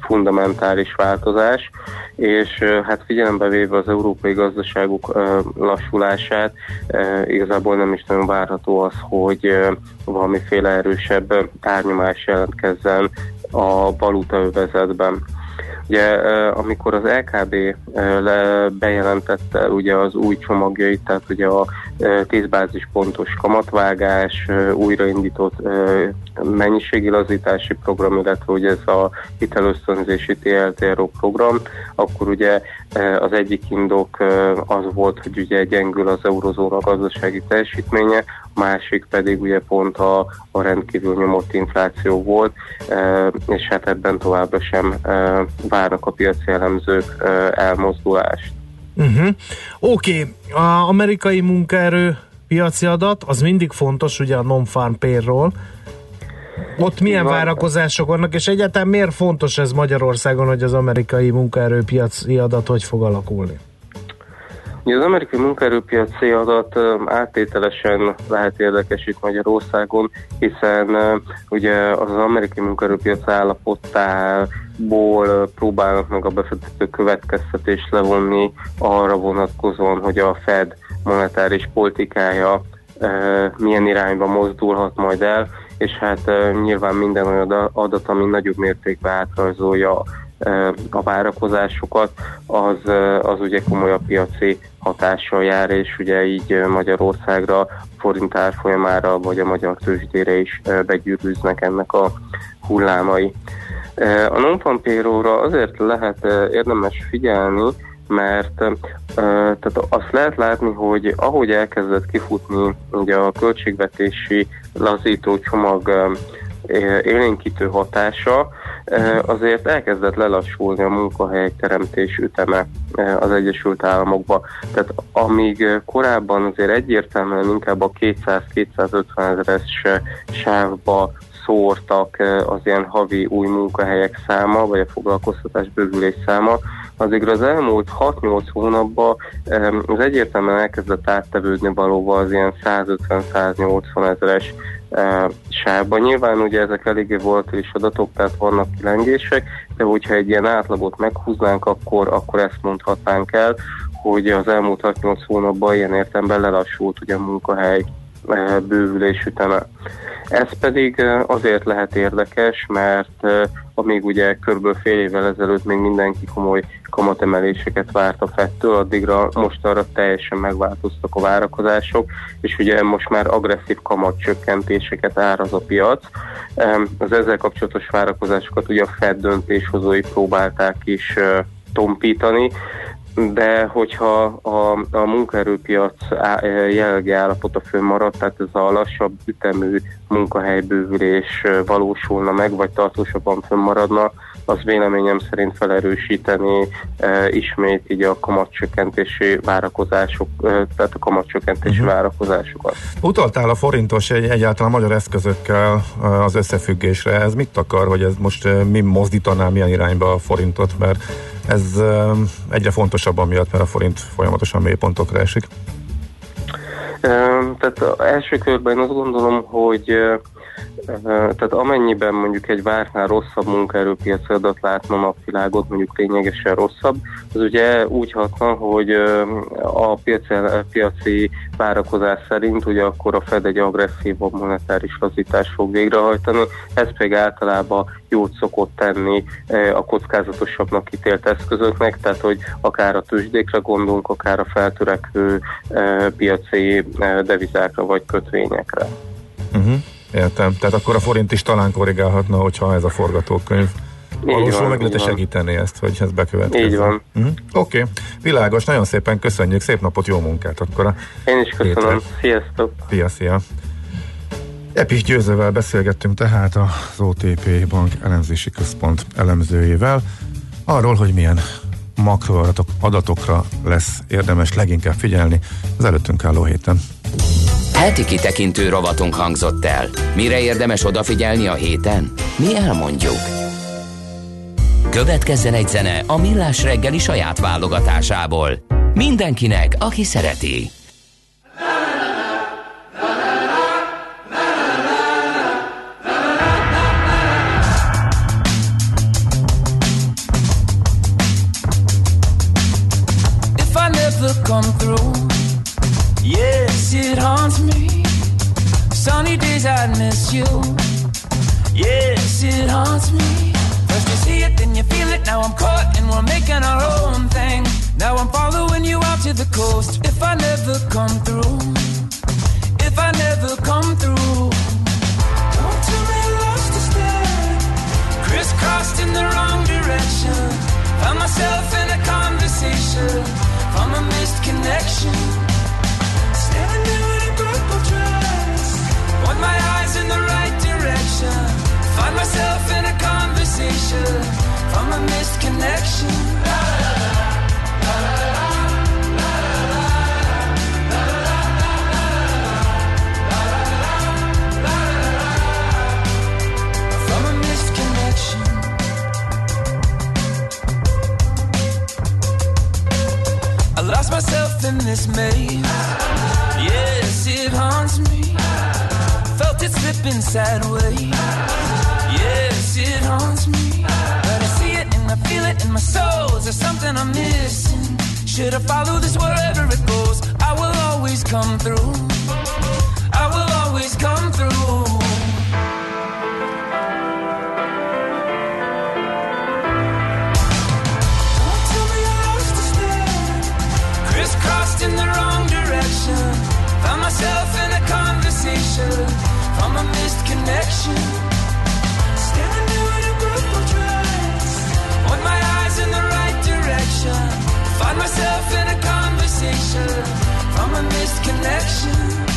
fundamentális változás, és hát figyelembe véve az európai gazdaságok lassulását, igazából nem is nagyon várható az, hogy valamiféle erősebb árnyomás jelentkezzen a valutaövezetben. Ugye amikor az LKB le bejelentette ugye az új csomagjait, tehát ugye a 10 bázispontos kamatvágás, újraindított mennyiségi lazítási program, illetve ugye ez a hitelösztönzési TLTRO program, akkor ugye az egyik indok az volt, hogy ugye gyengül az eurozóna gazdasági teljesítménye, a másik pedig ugye pont a, a rendkívül nyomott infláció volt, és hát ebben továbbra sem várnak a piaci elemzők elmozdulást. Uh-huh. Oké, okay. a amerikai munkaerő piaci adat, az mindig fontos, ugye a non-farm payroll. Ott milyen van. várakozások vannak, és egyáltalán miért fontos ez Magyarországon, hogy az amerikai munkaerőpiaci adat hogy fog alakulni? Az amerikai munkaerőpiaci adat áttételesen lehet érdekes itt Magyarországon, hiszen ugye az amerikai munkaerőpiac állapotából próbálnak meg a befektető következtetést levonni arra vonatkozóan, hogy a Fed monetáris politikája milyen irányba mozdulhat majd el, és hát nyilván minden olyan adat, ami nagyobb mértékben átrajzolja a várakozásokat, az, az ugye komolyabb piaci hatással jár, és ugye így Magyarországra, forint árfolyamára, vagy a magyar tőzsdére is begyűrűznek ennek a hullámai. A non azért lehet érdemes figyelni, mert tehát azt lehet látni, hogy ahogy elkezdett kifutni ugye a költségvetési lazító csomag élénkítő hatása, azért elkezdett lelassulni a munkahelyek teremtés üteme az Egyesült Államokba. Tehát amíg korábban azért egyértelműen inkább a 200-250 ezeres sávba szórtak az ilyen havi új munkahelyek száma, vagy a foglalkoztatás bővülés száma, azért az elmúlt 6-8 hónapban az egyértelműen elkezdett áttevődni valóban az ilyen 150-180 ezeres sávban. Nyilván ugye ezek eléggé volatilis adatok, tehát vannak kilengések, de hogyha egy ilyen átlagot meghúznánk, akkor, akkor ezt mondhatnánk el, hogy az elmúlt 6-8 hónapban ilyen értelemben lelassult ugye a munkahely bővülés üteme. Ez pedig e, azért lehet érdekes, mert e, amíg ugye kb. fél évvel ezelőtt még mindenki komoly kamatemeléseket várt a fettől, addigra most arra teljesen megváltoztak a várakozások, és ugye most már agresszív kamatcsökkentéseket áraz a piac. Az ezzel kapcsolatos várakozásokat ugye a Fed döntéshozói próbálták is tompítani, de hogyha a, a munkaerőpiac jelenlegi állapota fönnmarad, tehát ez a lassabb ütemű munkahelybővülés valósulna meg, vagy tartósabban fönnmaradna, az véleményem szerint felerősíteni e, ismét így a kamatcsökkentési várakozások, e, tehát a kamatcsökkentési uh-huh. várakozásokat. Utaltál a forintos egy, egyáltalán magyar eszközökkel eh, az összefüggésre. Ez mit akar, hogy ez most eh, mi mozdítaná milyen irányba a forintot, mert ez eh, egyre fontosabb amiatt, mert a forint folyamatosan mélypontokra esik. E, tehát első körben azt gondolom, hogy e, tehát amennyiben mondjuk egy vártnál rosszabb munkaerőpiaci adat látna napvilágot, mondjuk lényegesen rosszabb, az ugye úgy hatna, hogy a piaci, piaci várakozás szerint ugye akkor a Fed egy agresszívabb monetáris lazítást fog végrehajtani, ez pedig általában jót szokott tenni a kockázatosabbnak ítélt eszközöknek, tehát hogy akár a tőzsdékre gondolunk, akár a feltörekvő piaci devizákra vagy kötvényekre. Uh-huh. Értem. Tehát akkor a forint is talán korrigálhatna, hogyha ez a forgatókönyv valósul, meg lehet segíteni ezt, hogy ez bekövetkezzen. Így van. Uh-huh. Oké, okay. világos, nagyon szépen köszönjük, szép napot, jó munkát akkor a Én is köszönöm. hétre. Sziasztok! Szia, szia! Epis Győzővel beszélgettünk tehát az OTP Bank elemzési központ elemzőjével arról, hogy milyen makroadatok adatokra lesz érdemes leginkább figyelni az előttünk álló héten. Heti kitekintő rovatunk hangzott el. Mire érdemes odafigyelni a héten? Mi elmondjuk. Következzen egy zene a Millás reggeli saját válogatásából. Mindenkinek, aki szereti. Miss you, yes, it haunts me. First you see it, then you feel it. Now I'm caught and we're making our own thing. Now I'm following you out to the coast. If I never come through, if I never come through, don't tell me lost a step. Crisscrossed in the wrong direction. Found myself in a conversation from a missed connection. Standing in a purple dress. Want my eyes Find myself in a conversation from a missed connection. From a missed connection. I lost myself in this maze. Yes, it haunts me. Felt it slipping sideways. It haunts me. But I see it and I feel it in my soul. Is there something I'm missing? Should I follow this wherever it goes? I will always come through. I will always come through. Crisscrossed in the wrong direction. Found myself in a conversation from a missed connection. Find myself in a conversation from a missed connection.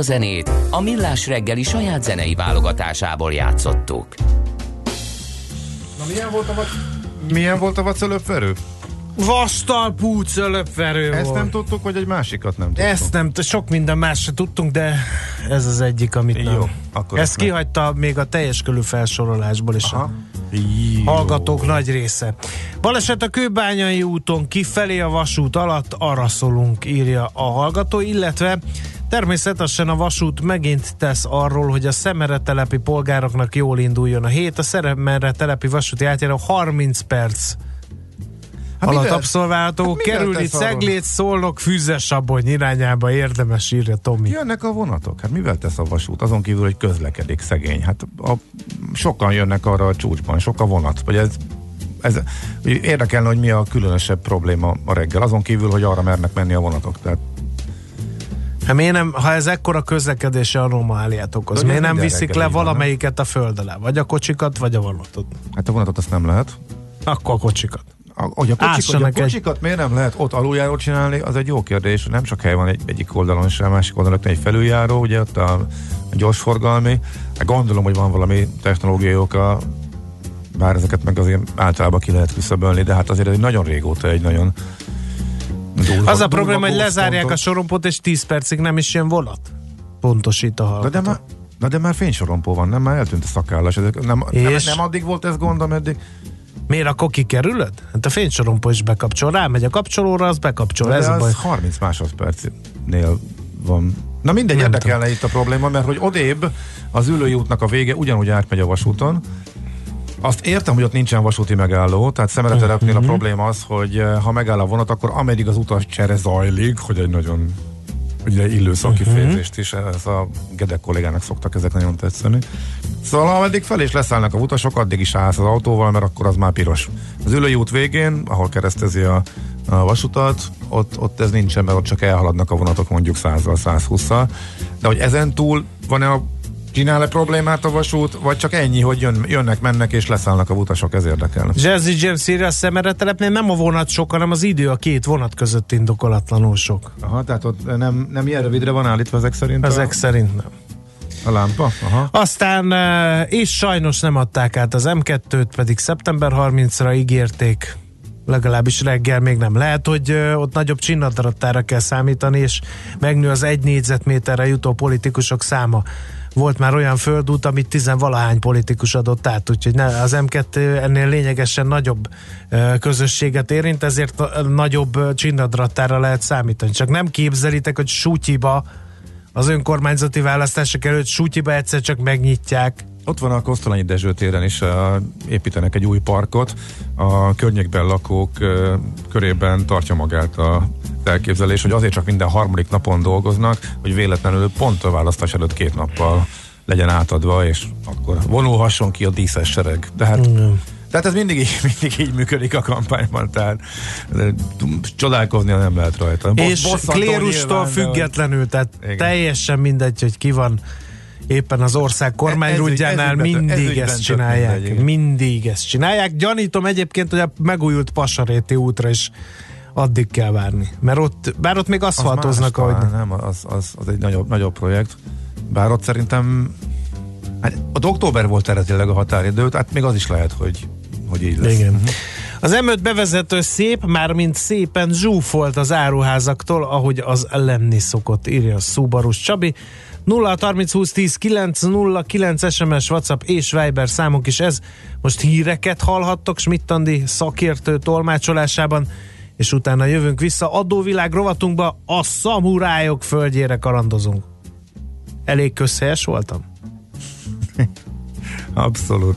A zenét a Millás reggeli saját zenei válogatásából játszottuk. Na milyen volt a vac... Milyen volt a vacelöpverő? Vastal púcölöpverő Ezt volt. nem tudtuk, vagy egy másikat nem tudtuk? Ezt nem, sok minden más se tudtunk, de ez az egyik, amit Jó, nem. akkor Ezt meg- kihagyta még a teljes körű felsorolásból is a hallgatók nagy része. Baleset a Kőbányai úton kifelé a vasút alatt, arra szólunk, írja a hallgató, illetve Természetesen a vasút megint tesz arról, hogy a szemere telepi polgároknak jól induljon a hét. A szemere telepi vasúti átjáró 30 perc Hát alatt mivel- abszolválható. hát Kerülni? Ceglét, Szolnok, Füzesabony irányába érdemes, írja Tomi. Jönnek a vonatok. Hát mivel tesz a vasút? Azon kívül, hogy közlekedik szegény. Hát a, sokan jönnek arra a csúcsban, sok a vonat. Vagy ez, ez érdekelne, hogy mi a különösebb probléma a reggel. Azon kívül, hogy arra mernek menni a vonatok. Tehát Hát miért nem, ha ez ekkora közlekedési anomáliát okoz, ugye miért nem viszik le valamelyiket a föld alá? Vagy a kocsikat, vagy a vonatot? hát a vonatot azt nem lehet. Akkor a kocsikat. A, hogy a, kocsik, hogy a Ássanak egy- kocsikat miért nem lehet ott aluljárót csinálni, az egy jó kérdés. Nem csak hely van egy, egyik oldalon, és a másik oldalon egy felüljáró, ugye ott a, a gyorsforgalmi. Hát gondolom, hogy van valami technológiai oka, bár ezeket meg azért általában ki lehet küszöbölni, de hát azért egy nagyon régóta egy nagyon durva, Az a probléma, hogy lezárják a gózpontot. sorompot, és 10 percig nem is jön vonat. Pontosít a De, hallgató. de, már, na de már fénysorompó van, nem? Már eltűnt a szakállas. Ezek, nem, nem, És? nem, addig volt ez gond, ameddig... Miért akkor kikerülöd? Hát a fénysorompó is bekapcsol. Rámegy a kapcsolóra, az bekapcsol. De Ez a az baj. 30 másodpercnél van. Na mindegy, Nem érdekelne itt a probléma, mert hogy odébb az ülői útnak a vége ugyanúgy átmegy a vasúton. Azt értem, hogy ott nincsen vasúti megálló, tehát szemeletelepnél Mhm. a probléma az, hogy eh, ha megáll a vonat, akkor ameddig az utas csere zajlik, hogy egy nagyon ugye illő szakifejezést is, ez a Gedek kollégának szoktak ezek nagyon tetszeni. Szóval ameddig fel és leszállnak a utasok, addig is állsz az autóval, mert akkor az már piros. Az ülői út végén, ahol keresztezi a, a vasutat, ott, ott ez nincsen, mert ott csak elhaladnak a vonatok mondjuk 100-al, 120-szal. De hogy ezen túl van-e a csinál-e problémát a vasút, vagy csak ennyi, hogy jön, jönnek, mennek és leszállnak a utasok, ez érdekel. Jazzy James írja a szemere telepnél nem a vonat sok, hanem az idő a két vonat között indokolatlanul sok. Aha, tehát ott nem, nem ilyen rövidre van állítva ezek szerint? Ezek a, szerint nem. a lámpa? Aha. Aztán, eh, és sajnos nem adták át az M2-t, pedig szeptember 30-ra ígérték, legalábbis reggel még nem. Lehet, hogy eh, ott nagyobb csinadrattára kell számítani, és megnő az egy négyzetméterre jutó politikusok száma. Volt már olyan földút, amit tizenvalahány politikus adott át, úgyhogy ne, az M2 ennél lényegesen nagyobb közösséget érint, ezért na- nagyobb csinadrattára lehet számítani. Csak nem képzelitek, hogy Sutyiba az önkormányzati választások előtt Sutyiba egyszer csak megnyitják. Ott van a Kosztolányi Dezső téren is, építenek egy új parkot. A környékben lakók körében tartja magát a elképzelés, hogy azért csak minden harmadik napon dolgoznak, hogy véletlenül pont a választás előtt két nappal legyen átadva, és akkor vonulhasson ki a díszes sereg. De hát Mm. tehát ez mindig így, mindig így működik a kampányban, tehát de, csodálkozni nem lehet rajta. Bosz- és klérustól függetlenül, tehát Igen. teljesen mindegy, hogy ki van éppen az ország kormányrudjánál, Ez- ez- mindig ezügyben ezt csinálják. mindegy, mindig ezt csinálják. Gyanítom egyébként, hogy a megújult Pasaréti útra is addig kell várni. Mert ott, bár ott még Az aszfaltoznak, más ahogy nem, az, az, az egy nagyobb, nagyobb projekt. Bár ott szerintem hát ott október volt eredetileg a határidő, hát még az is lehet, hogy, hogy így lesz. Igen. Az M5 bevezető szép, mármint szépen zsúfolt az áruházaktól, ahogy az lenni szokott, írja a Subarus Csabi. 0 30 20 10 9 0 9 SMS, WhatsApp és Viber számunk is ez. Most híreket hallhattok Schmidt-Andi szakértő tolmácsolásában, és utána jövünk vissza adóvilág rovatunkba, a szamurájok földjére kalandozunk. Elég közhelyes voltam? Abszolút.